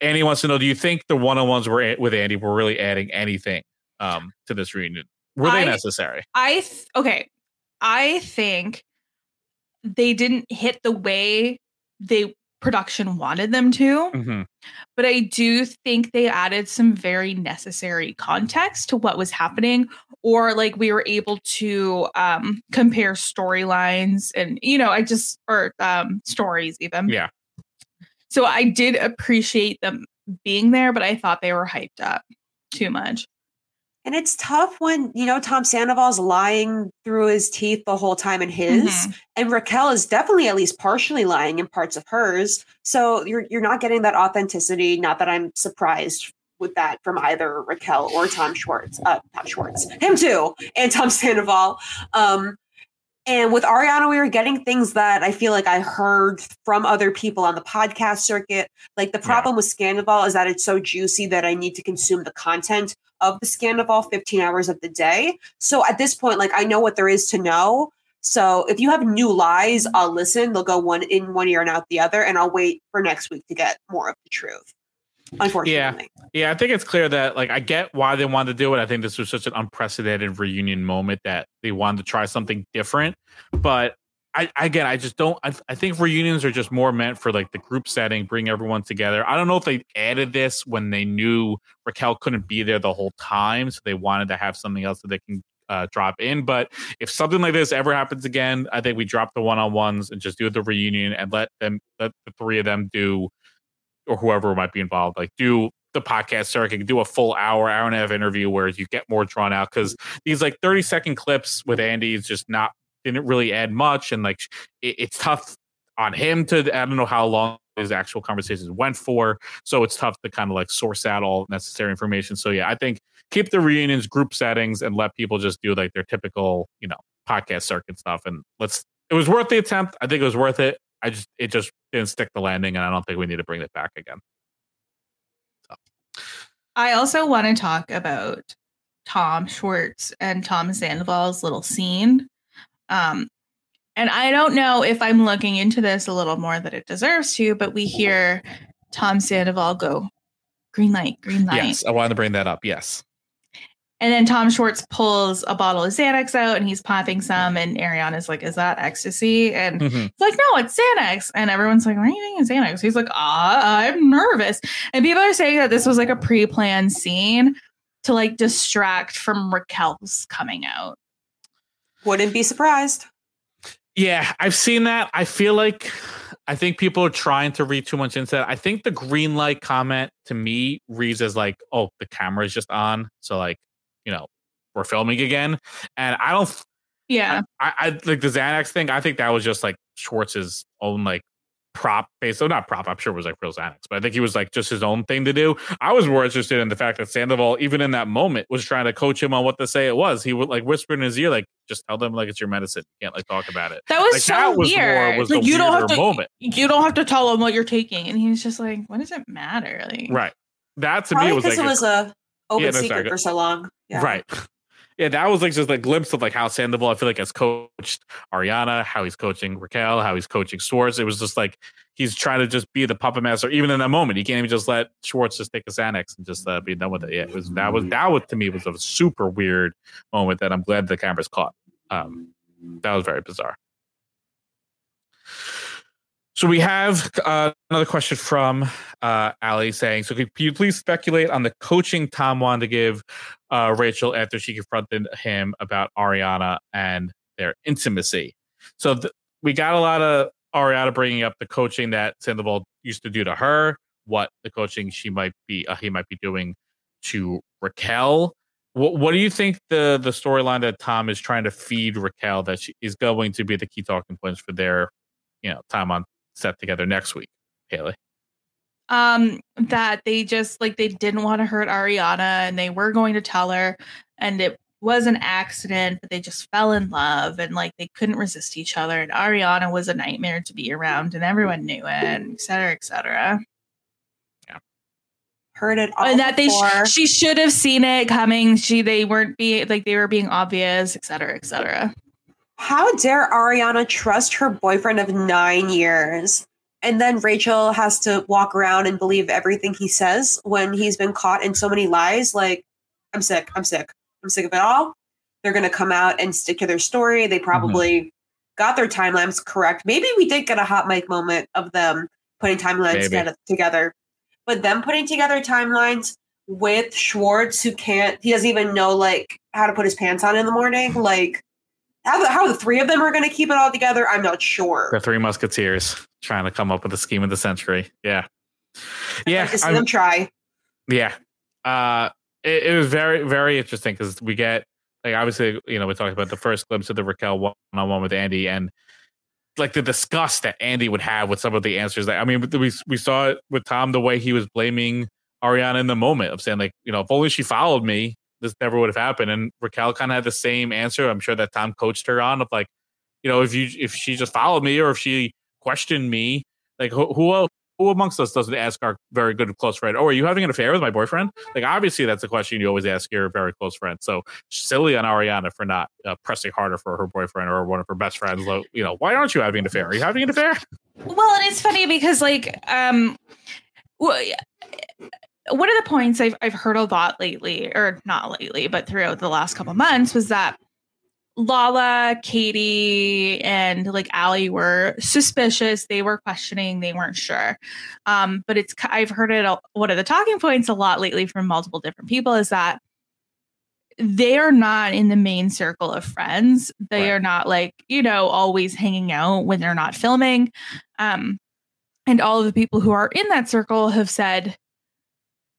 Andy wants to know: Do you think the one on ones were with Andy were really adding anything um to this reunion? Were they I- necessary? I th- okay. I think they didn't hit the way they production wanted them to. Mm-hmm. but I do think they added some very necessary context to what was happening, or like we were able to um, compare storylines and you know, I just or um, stories even. Yeah. So I did appreciate them being there, but I thought they were hyped up too much. And it's tough when, you know, Tom Sandoval's lying through his teeth the whole time in his. Mhm. And Raquel is definitely at least partially lying in parts of hers. So you're you're not getting that authenticity. Not that I'm surprised with that from either Raquel or Tom Schwartz. Uh Tom Schwartz. Him too. And Tom Sandoval. Um and with Ariana, we were getting things that I feel like I heard from other people on the podcast circuit. Like the problem with Scandoval is that it's so juicy that I need to consume the content of the Scandoval 15 hours of the day. So at this point, like I know what there is to know. So if you have new lies, I'll listen. They'll go one in one ear and out the other, and I'll wait for next week to get more of the truth. Unfortunately. Yeah, I think it's clear that like I get why they wanted to do it. I think this was such an unprecedented reunion moment that they wanted to try something different. But I again, I just don't. I, I think reunions are just more meant for like the group setting, bring everyone together. I don't know if they added this when they knew Raquel couldn't be there the whole time, so they wanted to have something else that they can uh, drop in. But if something like this ever happens again, I think we drop the one on ones and just do the reunion and let them let the three of them do or whoever might be involved, like do the podcast circuit, do a full hour, hour and a half interview where you get more drawn out because these like 30 second clips with Andy is just not didn't really add much. And like it, it's tough on him to I don't know how long his actual conversations went for. So it's tough to kind of like source out all necessary information. So yeah, I think keep the reunions group settings and let people just do like their typical, you know, podcast circuit stuff. And let's it was worth the attempt. I think it was worth it. I just it just didn't stick the landing, and I don't think we need to bring it back again. I also want to talk about Tom Schwartz and Tom Sandoval's little scene. Um, and I don't know if I'm looking into this a little more that it deserves to, but we hear Tom Sandoval go, green light, green light. Yes, I wanted to bring that up. Yes. And then Tom Schwartz pulls a bottle of Xanax out and he's popping some. And Ariana's like, Is that ecstasy? And Mhm. he's like, No, it's Xanax. And everyone's like, Why are you taking Xanax? He's like, ah, I'm nervous. And people are saying that this was like a pre planned scene to like distract from Raquel's coming out. Wouldn't be surprised. Yeah, I've seen that. I feel like I think people are trying to read too much into that. I think the green light comment to me reads as like, oh, the camera is just on. So like, you know, we're filming again. And I don't Yeah. I, I like the Xanax thing. I think that was just like Schwartz's own like prop based. So not prop. I'm sure it was like real Xanax, but I think he was like just his own thing to do. I was more interested in the fact that Sandoval, even in that moment, was trying to coach him on what to say. It was he would like whisper in his ear, like just tell them like it's your medicine. You can't like talk about it. That was like, so was weird. More, was like you don't have to moment, you don't have to tell him what you're taking. And he's just like, What does it matter? Like right? That to Probably me was like it was a open Yeah, no, secret sorry, for so long. Yeah. Right. Yeah, that was like just a glimpse of like how Sandoval, I feel like, has coached Ariana, how he's coaching Raquel, how he's coaching Schwartz. It was just like he's trying to just be the puppet master, even in that moment. He can't even just let Schwartz just take a Xanax and just uh, be done with it. Yeah, it was that was that was to me was a super weird moment that I'm glad the cameras caught. Um, that was very bizarre. So we have uh, another question from uh, Ali saying, "So could you please speculate on the coaching Tom wanted to give uh, Rachel after she confronted him about Ariana and their intimacy?" So th- we got a lot of Ariana bringing up the coaching that Sandoval used to do to her, what the coaching she might be uh, he might be doing to Raquel. What, what do you think the the storyline that Tom is trying to feed Raquel that she is going to be the key talking points for their you know time on set together next week, Haley? um that they just like they didn't want to hurt Ariana and they were going to tell her and it was an accident but they just fell in love and like they couldn't resist each other and Ariana was a nightmare to be around and everyone knew it and et cetera et cetera Yeah. Heard it all and that they sh- she should have seen it coming she they weren't being like they were being obvious et cetera et cetera How dare Ariana trust her boyfriend of nine years? And then Rachel has to walk around and believe everything he says when he's been caught in so many lies. Like, I'm sick. I'm sick. I'm sick of it all. They're going to come out and stick to their story. They mm-hmm. probably got their timelines correct. Maybe we did get a hot mic moment of them putting timelines Maybe. together- together. But them putting together timelines with Schwartz, who can't, he doesn't even know like how to put his pants on in the morning. Like, how the, how the three of them are going to keep it all together, I'm not sure. The Three Musketeers trying to come up with a scheme of the century. Yeah, yeah, Like to see I'm- them try. yeah. Uh, it, it was very very interesting because we get like obviously you know we talked about the first glimpse of the Raquel one on one with Andy and like the disgust that Andy would have with some of the answers that I mean we we saw it with Tom the way he was blaming Ariana in the moment of saying like you know if only she followed me this never would have happened and Raquel kind of had the same answer I'm sure that Tom coached her on of like you know if you if she just followed me or if she questioned me like who who who amongst us doesn't ask our very good close friend, "Oh, are you having an affair with my boyfriend?" Like, obviously, that's a question you always ask your very close friend. So silly on Ariana for not uh, pressing harder for her boyfriend or one of her best friends. Like, You know, why aren't you having an affair? Are you having an affair? Well, and it's funny because like um well, one of the points I've I've heard a lot lately, or not lately, but throughout the last couple months was that Lala, Katie, and like Ally were suspicious. They were questioning. They weren't sure. Um, but it's I've heard it. One of the talking points a lot lately from multiple different people is that they are not in the main circle of friends. They are not like you know always hanging out when they're not filming. Um, and all of the people who are in that circle have said,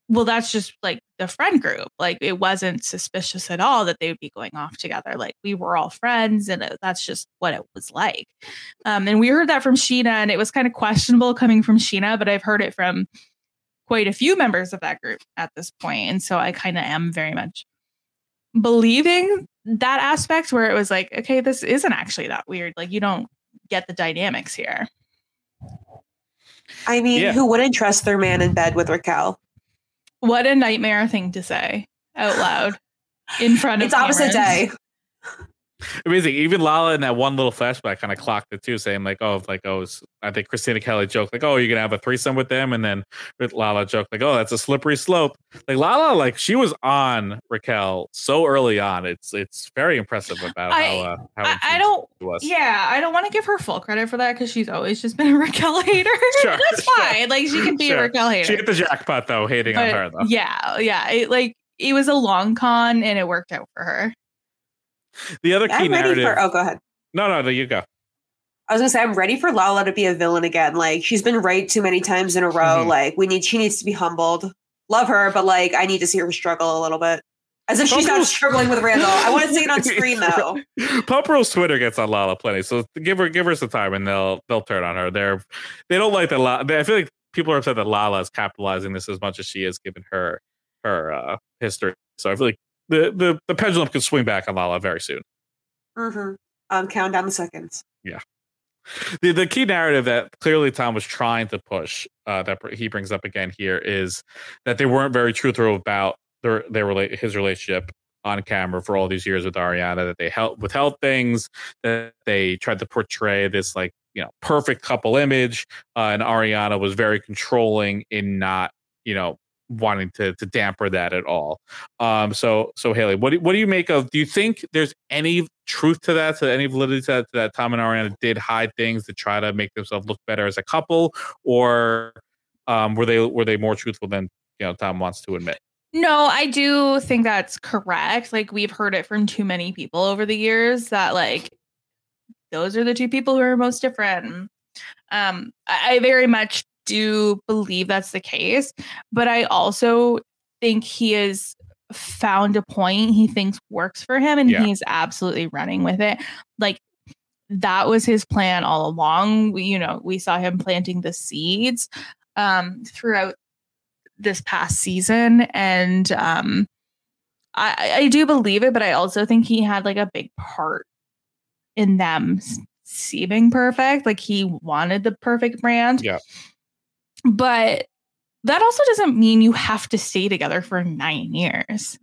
well, that's just like the friend group. Like it wasn't suspicious at all that they would be going off together. Like we were all friends and it- that's just what it was like. Um, and we heard that from Scheana and it was kind of questionable coming from Scheana, but I've heard it from quite a few members of that group at this. And so I kind of am very much believing that aspect where it was like, okay, this isn't actually that weird. Like you don't get the dynamics here. I mean, Yeah. who wouldn't trust their man in bed with Raquel? What a nightmare thing to say out loud in front of It's opposite day. Amazing. Even Lala in that one little flashback kind of clocked it too, saying like, "Oh, like oh, I think Kristina Kelly joked like, oh, you're gonna have a threesome with them," and then with Lala joked like, "Oh, that's a slippery slope." Like Lala, like she was on Raquel so early on. It's it's very impressive about I- how uh, how I, I don't. was. Yeah, I don't want to give her full credit for that because she's always just been a Raquel hater. Sure, That's fine. Like she can be Sure. a Raquel hater. She hit the jackpot though, hating on her though. Yeah, yeah. It, like it was a long con and it worked out for her. The other key I'm ready narrative. for. Oh, go ahead. No, no, no, you go. I was gonna say I'm ready for Lala to be a villain again. Like she's been right too many times in a row. Mhm. Like we need she needs to be humbled. Love her, but like I need to see her struggle a little bit. As if she's not struggling with Randall. I want to see it on screen though. Pump Rules Twitter gets on Lala plenty, so give her give her some time, and they'll they'll turn on her. They're they don't like that. La- I feel like people are upset that Lala is capitalizing this as much as she is, given her her uh, history. So I feel like the the the pendulum could swing back on Lala very soon. Mm-hmm. Um, count down the seconds. Yeah. The the key narrative that clearly Tom was trying to push uh, that he brings up again here is that they weren't very truthful about their their his relationship on camera for all these years with Ariana. That they held withheld things. That they tried to portray this like you know perfect couple image, uh, and Ariana was very controlling in not you know wanting to to damper that at all. Um, so so Haley, what do, what do you make of? Do you think there's any truth to that? To any validity to that, to that Tom and Ariana did hide things to try to make themselves look better as a couple, or um, were they were they more truthful than you know Tom wants to admit? No, I do think that's correct. Like we've heard it from too many people over the years that like those are the two people who are most different. Um, I, I very much do believe that's the case, but I also think he has found a point he thinks works for him and Yeah. he's absolutely running with it. Like that was his plan all along. We, you know, we saw him planting the seeds um throughout this past season and um I, I do believe it but i also think he had like a big part in them seeming perfect like he wanted the perfect brand yeah but that also doesn't mean you have to stay together for nine years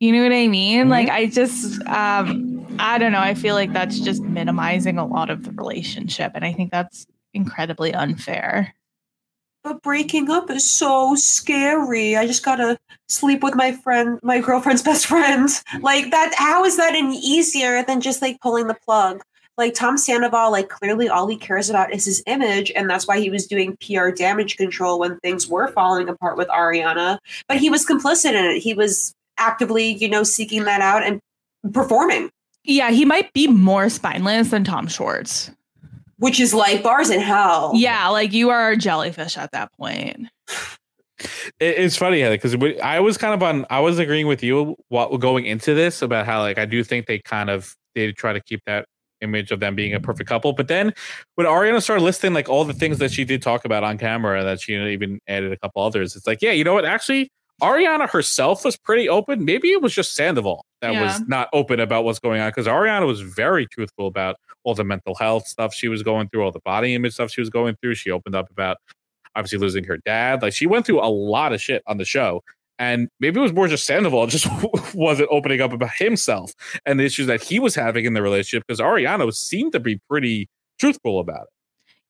you know what i mean like i just um i don't know i feel like that's just minimizing a lot of the relationship and i think that's incredibly unfair But breaking up is so scary. I just gotta sleep with my friend, my girlfriend's best friend. Like that. How is that any easier than just like pulling the plug? Like Tom Sandoval, like clearly all he cares about is his image, and that's why he was doing PR damage control when things were falling apart with Ariana. But he was complicit in it. He was actively, you know, seeking that out and performing. Yeah, he might be more spineless than Tom Schwartz. Which is like bars in hell. Yeah, like you are a jellyfish at that point. It's funny because I was kind of on. I was agreeing with you what going into this about how like I do think they kind of they try to keep that image of them being a perfect couple. But then when Ariana started listing like all the things that she did talk about on camera, that she even added a couple others, it's like yeah, you know what? Actually, Ariana herself was pretty open. Maybe it was just Sandoval that Yeah. was not open about what's going on because Ariana was very truthful about all the mental health stuff she was going through, all the body image stuff she was going through. She opened up about obviously losing her dad. Like she went through a lot of shit on the show. And maybe it was more just Sandoval just wasn't opening up about himself and the issues that he was having in the relationship because Ariana seemed to be pretty truthful about it.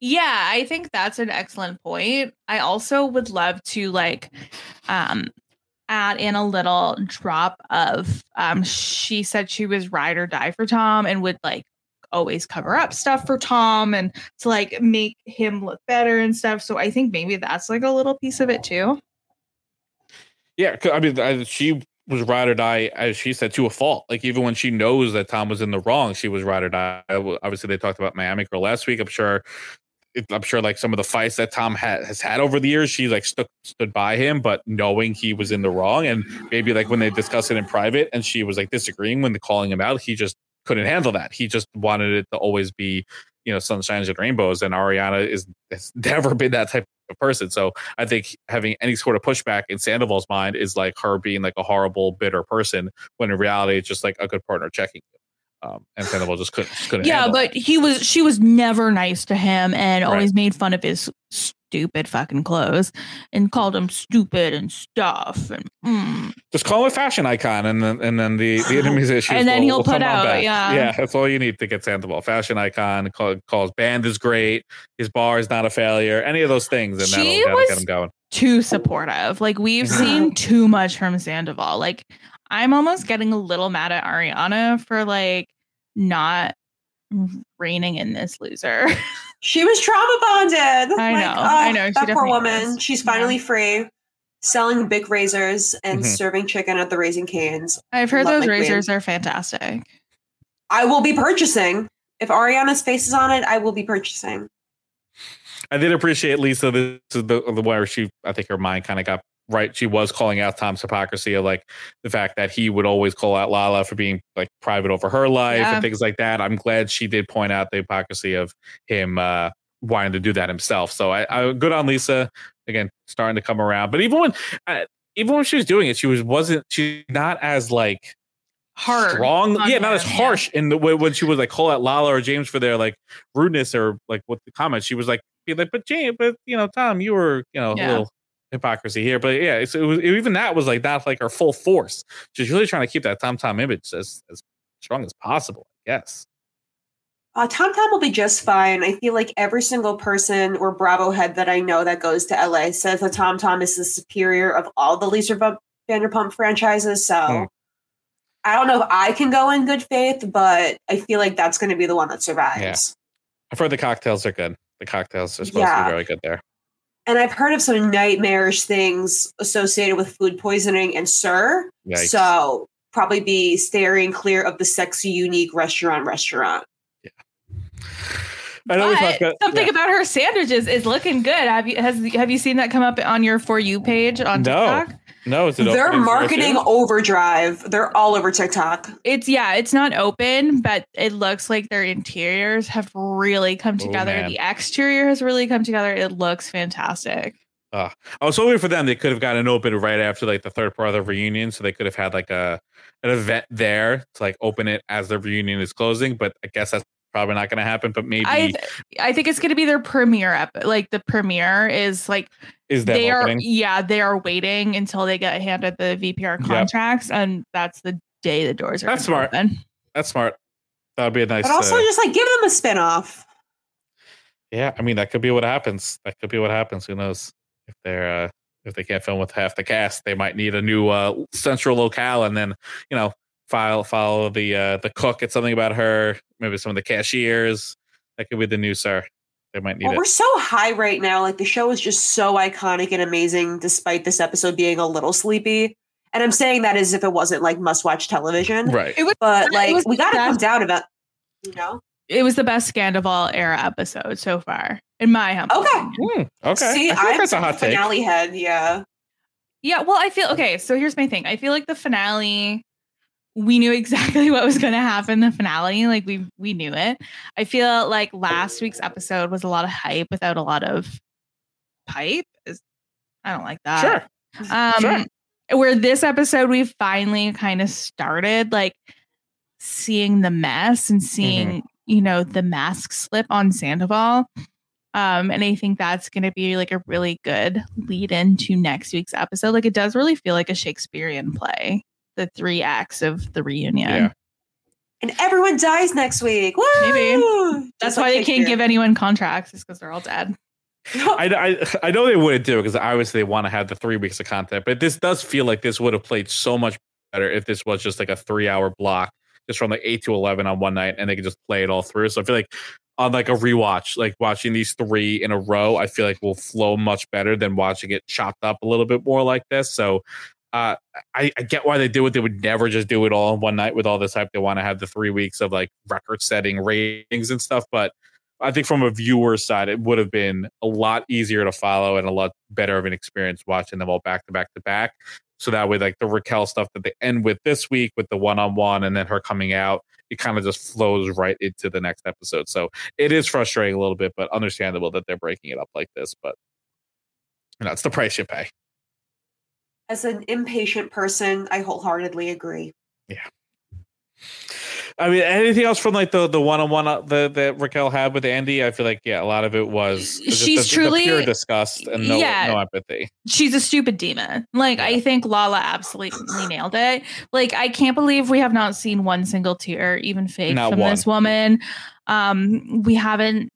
Yeah, I think that's an excellent point. I also would love to like um add in a little drop of um she said she was ride or die for Tom and would like always cover up stuff for Tom and to like make him look better and stuff. So I think maybe that's like a little piece of it too. Yeah, I mean, I, she was ride or die, as she said, to a fault. Like even when she knows that Tom was in the wrong, she was ride or die. Obviously, they talked about Miami Girl last week. I'm sure. I'm sure, like some of the fights that Tom ha- has had over the years, she like stood stood by him, but knowing he was in the wrong, and maybe like when they discussed it in private, and she was like disagreeing when calling him out, he just couldn't handle that. He just wanted it to always be, you know, sunshines and rainbows. And Ariana is has never been that type of person. So I think having any sort of pushback in Sandoval's mind is like her being like a horrible, bitter person, when in reality it's just like a good partner checking you. Um, and Sandoval just couldn't, just couldn't. Yeah, but he was she was never nice to him and Right. always made fun of his stupid fucking clothes and called him stupid and stuff. And mm. Just call him a fashion icon, and then and then the the enemy's issues. And then will- he'll will put out, back. yeah. yeah. That's all you need to get Sandoval. Fashion icon. Call, calls band is great. His bar is not a failure. Any of those things, and She that'll, that'll was- get him going. too supportive. Like we've seen too much from Sandoval. Like I'm almost getting a little mad at Ariana for like not reigning in this loser. She was trauma bonded. I Like, know, oh, I know, she That poor woman. is. She's finally free, selling big razors and Mhm. serving chicken at the Raising Canes. I've heard Love those my queen. razors are fantastic. I will be purchasing. If Ariana's face is on it, I will be purchasing. I did appreciate Lisa. This is the, the where she, I think her mind kind of got right. She was calling out Tom's hypocrisy of like the fact that he would always call out Lala for being like private over her life Yeah. and things like that. I'm glad she did point out the hypocrisy of him uh, wanting to do that himself. So I, I good on Lisa again, starting to come around. But even when, uh, even when she was doing it, she was wasn't she not as like Hard. strong yeah not him, as harsh in the way when she was like call out lala or james for their like rudeness or like what the comments she was like be like but james but you know tom you were you know a little hypocrisy here but yeah it's, it was even that was like not like her full force she's really trying to keep that tom tom image as as strong as possible i guess Uh, Tom Tom will be just fine. I feel like every single person or Bravo head that I know that goes to LA says that Tom Tom is the superior of all the Lisa Van- Vanderpump franchises. So Hmm. I don't know if I can go in good faith, but I feel like that's going to be the one that survives. Yeah. i've heard the cocktails are good the cocktails are supposed to be very good there And I've heard of some nightmarish things associated with food poisoning and SUR. Yikes. So probably be steering clear of the sexy, unique restaurant restaurant. I know we But talked about- something yeah. about her sandwiches is looking good. Have you has have you seen that come up on your for you page on no TikTok? No is it They're open? Marketing open? overdrive. They're all over TikTok. It's yeah, it's not open, but it looks like their interiors have really come Oh, together. man. the exterior has really come together. It looks fantastic. Uh, I was hoping for them they could have gotten open right after like the third part of the reunion, so they could have had like a an event there to like open it as the reunion is closing. But I guess that's probably not going to happen. But maybe I I think it's going to be their premiere ep- like the premiere is like is that they opening? are yeah, they are waiting until they get handed the VPR contracts and that's the day the doors are That's smart. open. That's smart. That would be a nice. But also uh, just like give them a spin-off. yeah, I mean that could be what happens. That could be what happens. Who knows if they're uh, if they can't film with half the cast, they might need a new uh, central locale, and then you know file follow the uh, the cook. It's something about her. Maybe some of the cashiers. That could be the new SUR. They might need Well, it. we're so high right now. Like the show is just so iconic and amazing, despite this episode being a little sleepy. And I'm saying that as if it wasn't like must-watch television. Right. It was But it like was we gotta come best- down about you know? It was the best Scandoval era episode so far, in my humble Okay. opinion. Hmm, okay. See, I think I'm that's a such hot take. finale head, yeah. Yeah, well, I feel okay. So here's my thing. I feel like the finale, we knew exactly what was going to happen. The finale, like we we knew it. I feel like last week's episode was a lot of hype without a lot of pipe. I don't like that. Sure. Um, Sure. where this episode we finally kind of started like seeing the mess and seeing you know the mask slip on Sandoval. Um, and I think that's going to be like a really good lead into next week's episode. Like it does really feel like a Shakespearean play, the three acts of the reunion. Yeah. And everyone dies next week. Woo! Maybe. That's Just why like they can't Shakespeare. give anyone contracts, is because they're all dead. I, I, I know they wouldn't do it because obviously they want to have the three weeks of content, but this does feel like this would have played so much better if this was just like a three hour block, just from like eight to eleven on one night, and they could just play it all through. So I feel like on like a rewatch, like watching these three in a row, I feel like will flow much better than watching it chopped up a little bit more like this. So uh, I, I get why they do it. They would never just do it all in one night with all this hype. They want to have the three weeks of like record setting ratings and stuff, but I think from a viewer side, it would have been a lot easier to follow and a lot better of an experience watching them all back to back to back. So that way, like the Raquel stuff that they end with this week with the one on one and then her coming out, it kind of just flows right into the next episode. So it is frustrating a little bit, but understandable that they're breaking it up like this. But you know, it's the price you pay. As an impatient person, I wholeheartedly agree. Yeah. I mean, anything else from like the the one on one that Raquel had with Andy? I feel like yeah, a lot of it was just She's the, truly- the pure disgust and no Yeah. no empathy. she's a stupid demon. Like I think Lala absolutely nailed it. Like I can't believe we have not seen one single tear, even fake, Not from one. this woman. Um, we haven't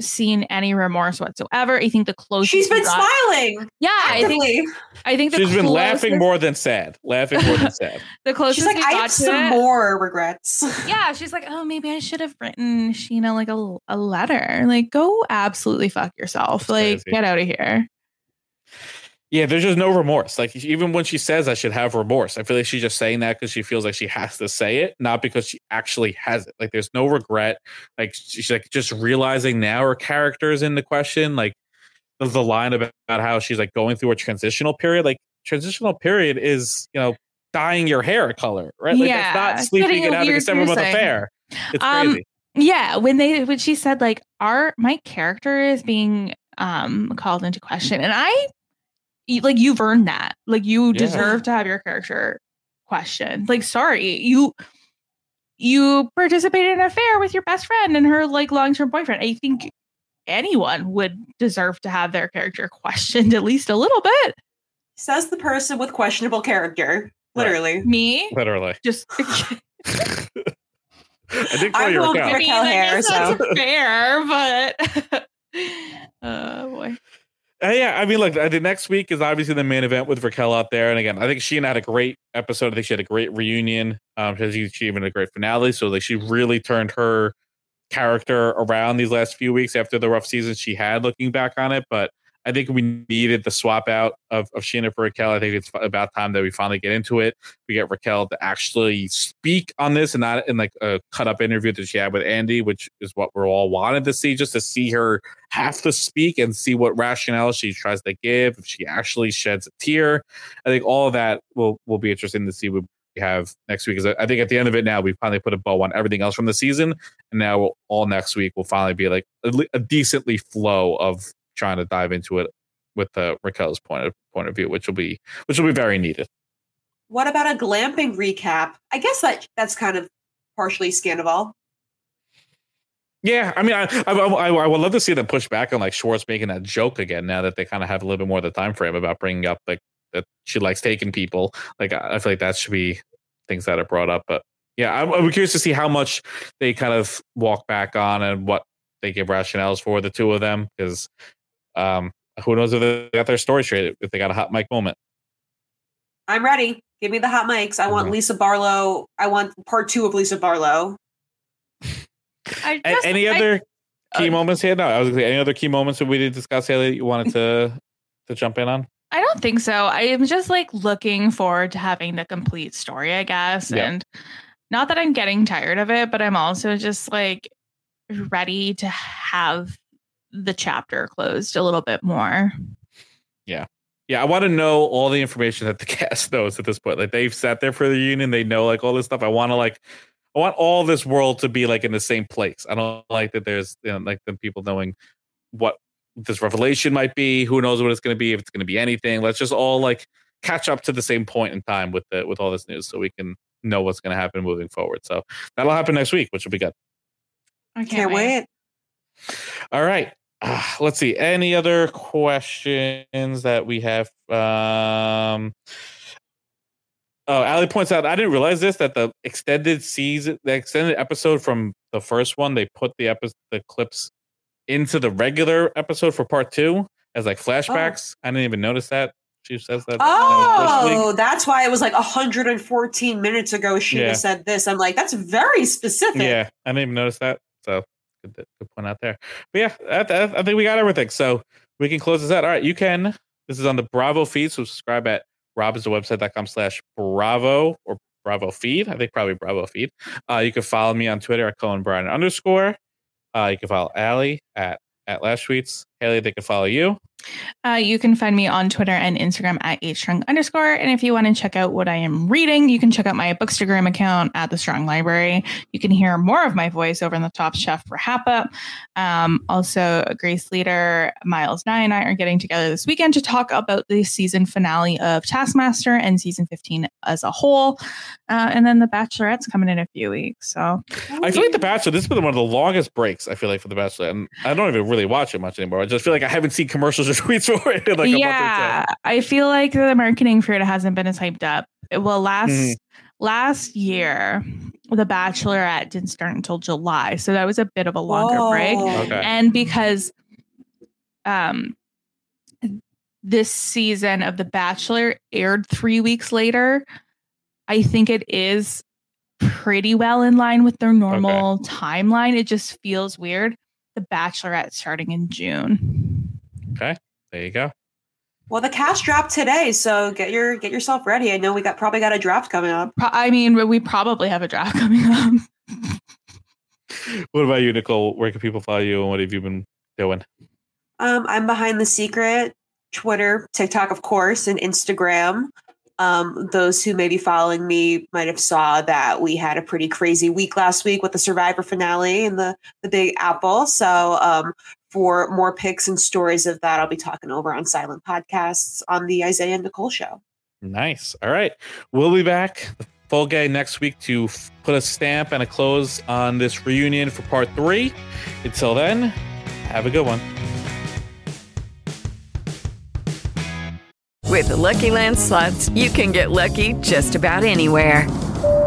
seen any remorse whatsoever. I think the closest She's been got- smiling. Yeah, I think I think the She's been laughing more than sad. Laughing more than sad. The closest She's like, we I got have to some it- more regrets. Yeah, she's like, oh, maybe I should have written Scheana like a, a letter. Like, go absolutely fuck yourself. like, crazy. get out of here. Yeah, there's just no remorse. Like even when she says I should have remorse, I feel like she's just saying that because she feels like she has to say it, not because she actually has it. Like there's no regret. Like she's like just realizing now her character is in the question. Like the, the line about, about how she's like going through a transitional period. Like transitional period is you know dyeing your hair a color, right? Like Yeah, it's not sleeping getting it a out of weird December month affair. It's Um, crazy. Yeah, when they when she said like our my character is being um called into question, and I like you've earned that. Like you Yeah. deserve to have your character questioned. Like, sorry, you you participated in an affair with your best friend and her like long term boyfriend. I think anyone would deserve to have their character questioned at least a little bit. Says the person with questionable character. Literally. Me, Literally. just I did call I you will Raquel. Raquel I hair, guess that's so. fair, but oh boy. Uh, yeah, I mean, look, uh, the next week is obviously the main event with Raquel out there, and again, I think Scheana had a great episode. I think she had a great reunion. Um, she, she even a great finale. So like, she really turned her character around these last few weeks after the rough season she had. Looking back on it, but I think we needed the swap out of, of Scheana for Raquel. I think it's about time that we finally get into it. We get Raquel to actually speak on this and not in like a cut up interview that she had with Andy, which is what we're all wanted to see, just to see her have to speak and see what rationale she tries to give, if she actually sheds a tear. I think all of that will will be interesting to see what we have next week. Because I think at the end of it now, we've finally put a bow on everything else from the season, and now we'll, all next week will finally be like a, a decently flow of trying to dive into it with uh, Raquel's point of point of view, which will be which will be very needed. What about a glamping recap? I guess that that's kind of partially Scandoval. Yeah, I mean, I, I I I would love to see them push back on like Schwartz making that joke again. Now that they kind of have a little bit more of the time frame about bringing up like that she likes taking people. Like I feel like that should be things that are brought up. But yeah, I'm, I'm curious to see how much they kind of walk back on and what they give rationales for the two of them because um, who knows if they got their story straight if they got a hot mic moment. I'm ready. Give me the hot mics. I want. Lisa Barlow. I want part two of Lisa Barlow. I A- just, any I- other key uh, moments here? No, I was gonna say any other key moments that we didn't discuss, Haley, that you wanted to to jump in on? I don't think so. I am just like looking forward to having the complete story, I guess. Yeah. And not that I'm getting tired of it, but I'm also just like ready to have the chapter closed a little bit more. Yeah. Yeah, I want to know all the information that the cast knows at this point. Like they've sat there for the union, they know like all this stuff. I want to like I want all this world to be like in the same place. I don't like that there's you know like the people knowing what this revelation might be, who knows what it's going to be, if it's going to be anything. Let's just all like catch up to the same point in time with the with all this news so we can know what's going to happen moving forward. So that'll happen next week, which will be good. I can't, Can't wait. wait. All right. Uh, let's see. Any other questions that we have? Um, oh, Ali points out I didn't realize this that the extended season, the extended episode from the first one, they put the episode, the clips into the regular episode for part two as like flashbacks. I didn't even notice that. She says that. that was this week. Oh, that's why it was like 114 minutes ago. she Yeah. said this. I'm like, that's very specific. Yeah, I didn't even notice that. So good, good point out there. But yeah, I, I, think we got everything. So we can close this out. All right, you can. This is on the Bravo feed. So subscribe at robisthewebsite.com slash Bravo or Bravo feed. I think probably Bravo feed. Uh, you can follow me on Twitter at Cohen Brian underscore. Uh, you can follow Ali at at Lash Tweets. Haley, they can follow you. Uh, you can find me on Twitter and Instagram at hstrong underscore. And if you want to check out what I am reading, you can check out my Bookstagram account at the Strong Library. You can hear more of my voice over in the Top Chef for Hapa. Um, also, Grace Leader, Miles Nye, and I are getting together this weekend to talk about the season finale of Taskmaster and season 15 as a whole. Uh, and then The Bachelorette's coming in a few weeks. So I feel like The Bachelor, this has been one of the longest breaks, I feel like, for The Bachelor. And I don't even really watch it much anymore. I just feel like I haven't seen commercials or tweets for it like a month or yeah, I feel like the marketing for it hasn't been as hyped up. Well, last Mhm. last year, The Bachelorette didn't start until July, so that was a bit of a longer break. Oh. Okay. And because um this season of The Bachelor aired three weeks later, I think it is pretty well in line with their normal timeline. It just feels weird. The Bachelorette starting in June. Okay. There you go. Well, the cast dropped today, so get your get yourself ready. I know we got probably got a draft coming up. Pro- I mean, we probably have a draft coming up. What about you, Nicole? Where can people follow you and what have you been doing? Um, I'm behind the secret, Twitter, TikTok, of course, and Instagram. Um, those who may be following me might have saw that we had a pretty crazy week last week with the Survivor finale and the the Big Apple. So, um, for more pics and stories of that, I'll be talking over on Silent Podcasts on the Isaiah and Nicole show. Nice. All right. We'll be back the full gay next week to f- put a stamp and a close on this reunion for part three. Until then, have a good one. With the Lucky Land slots, you can get lucky just about anywhere.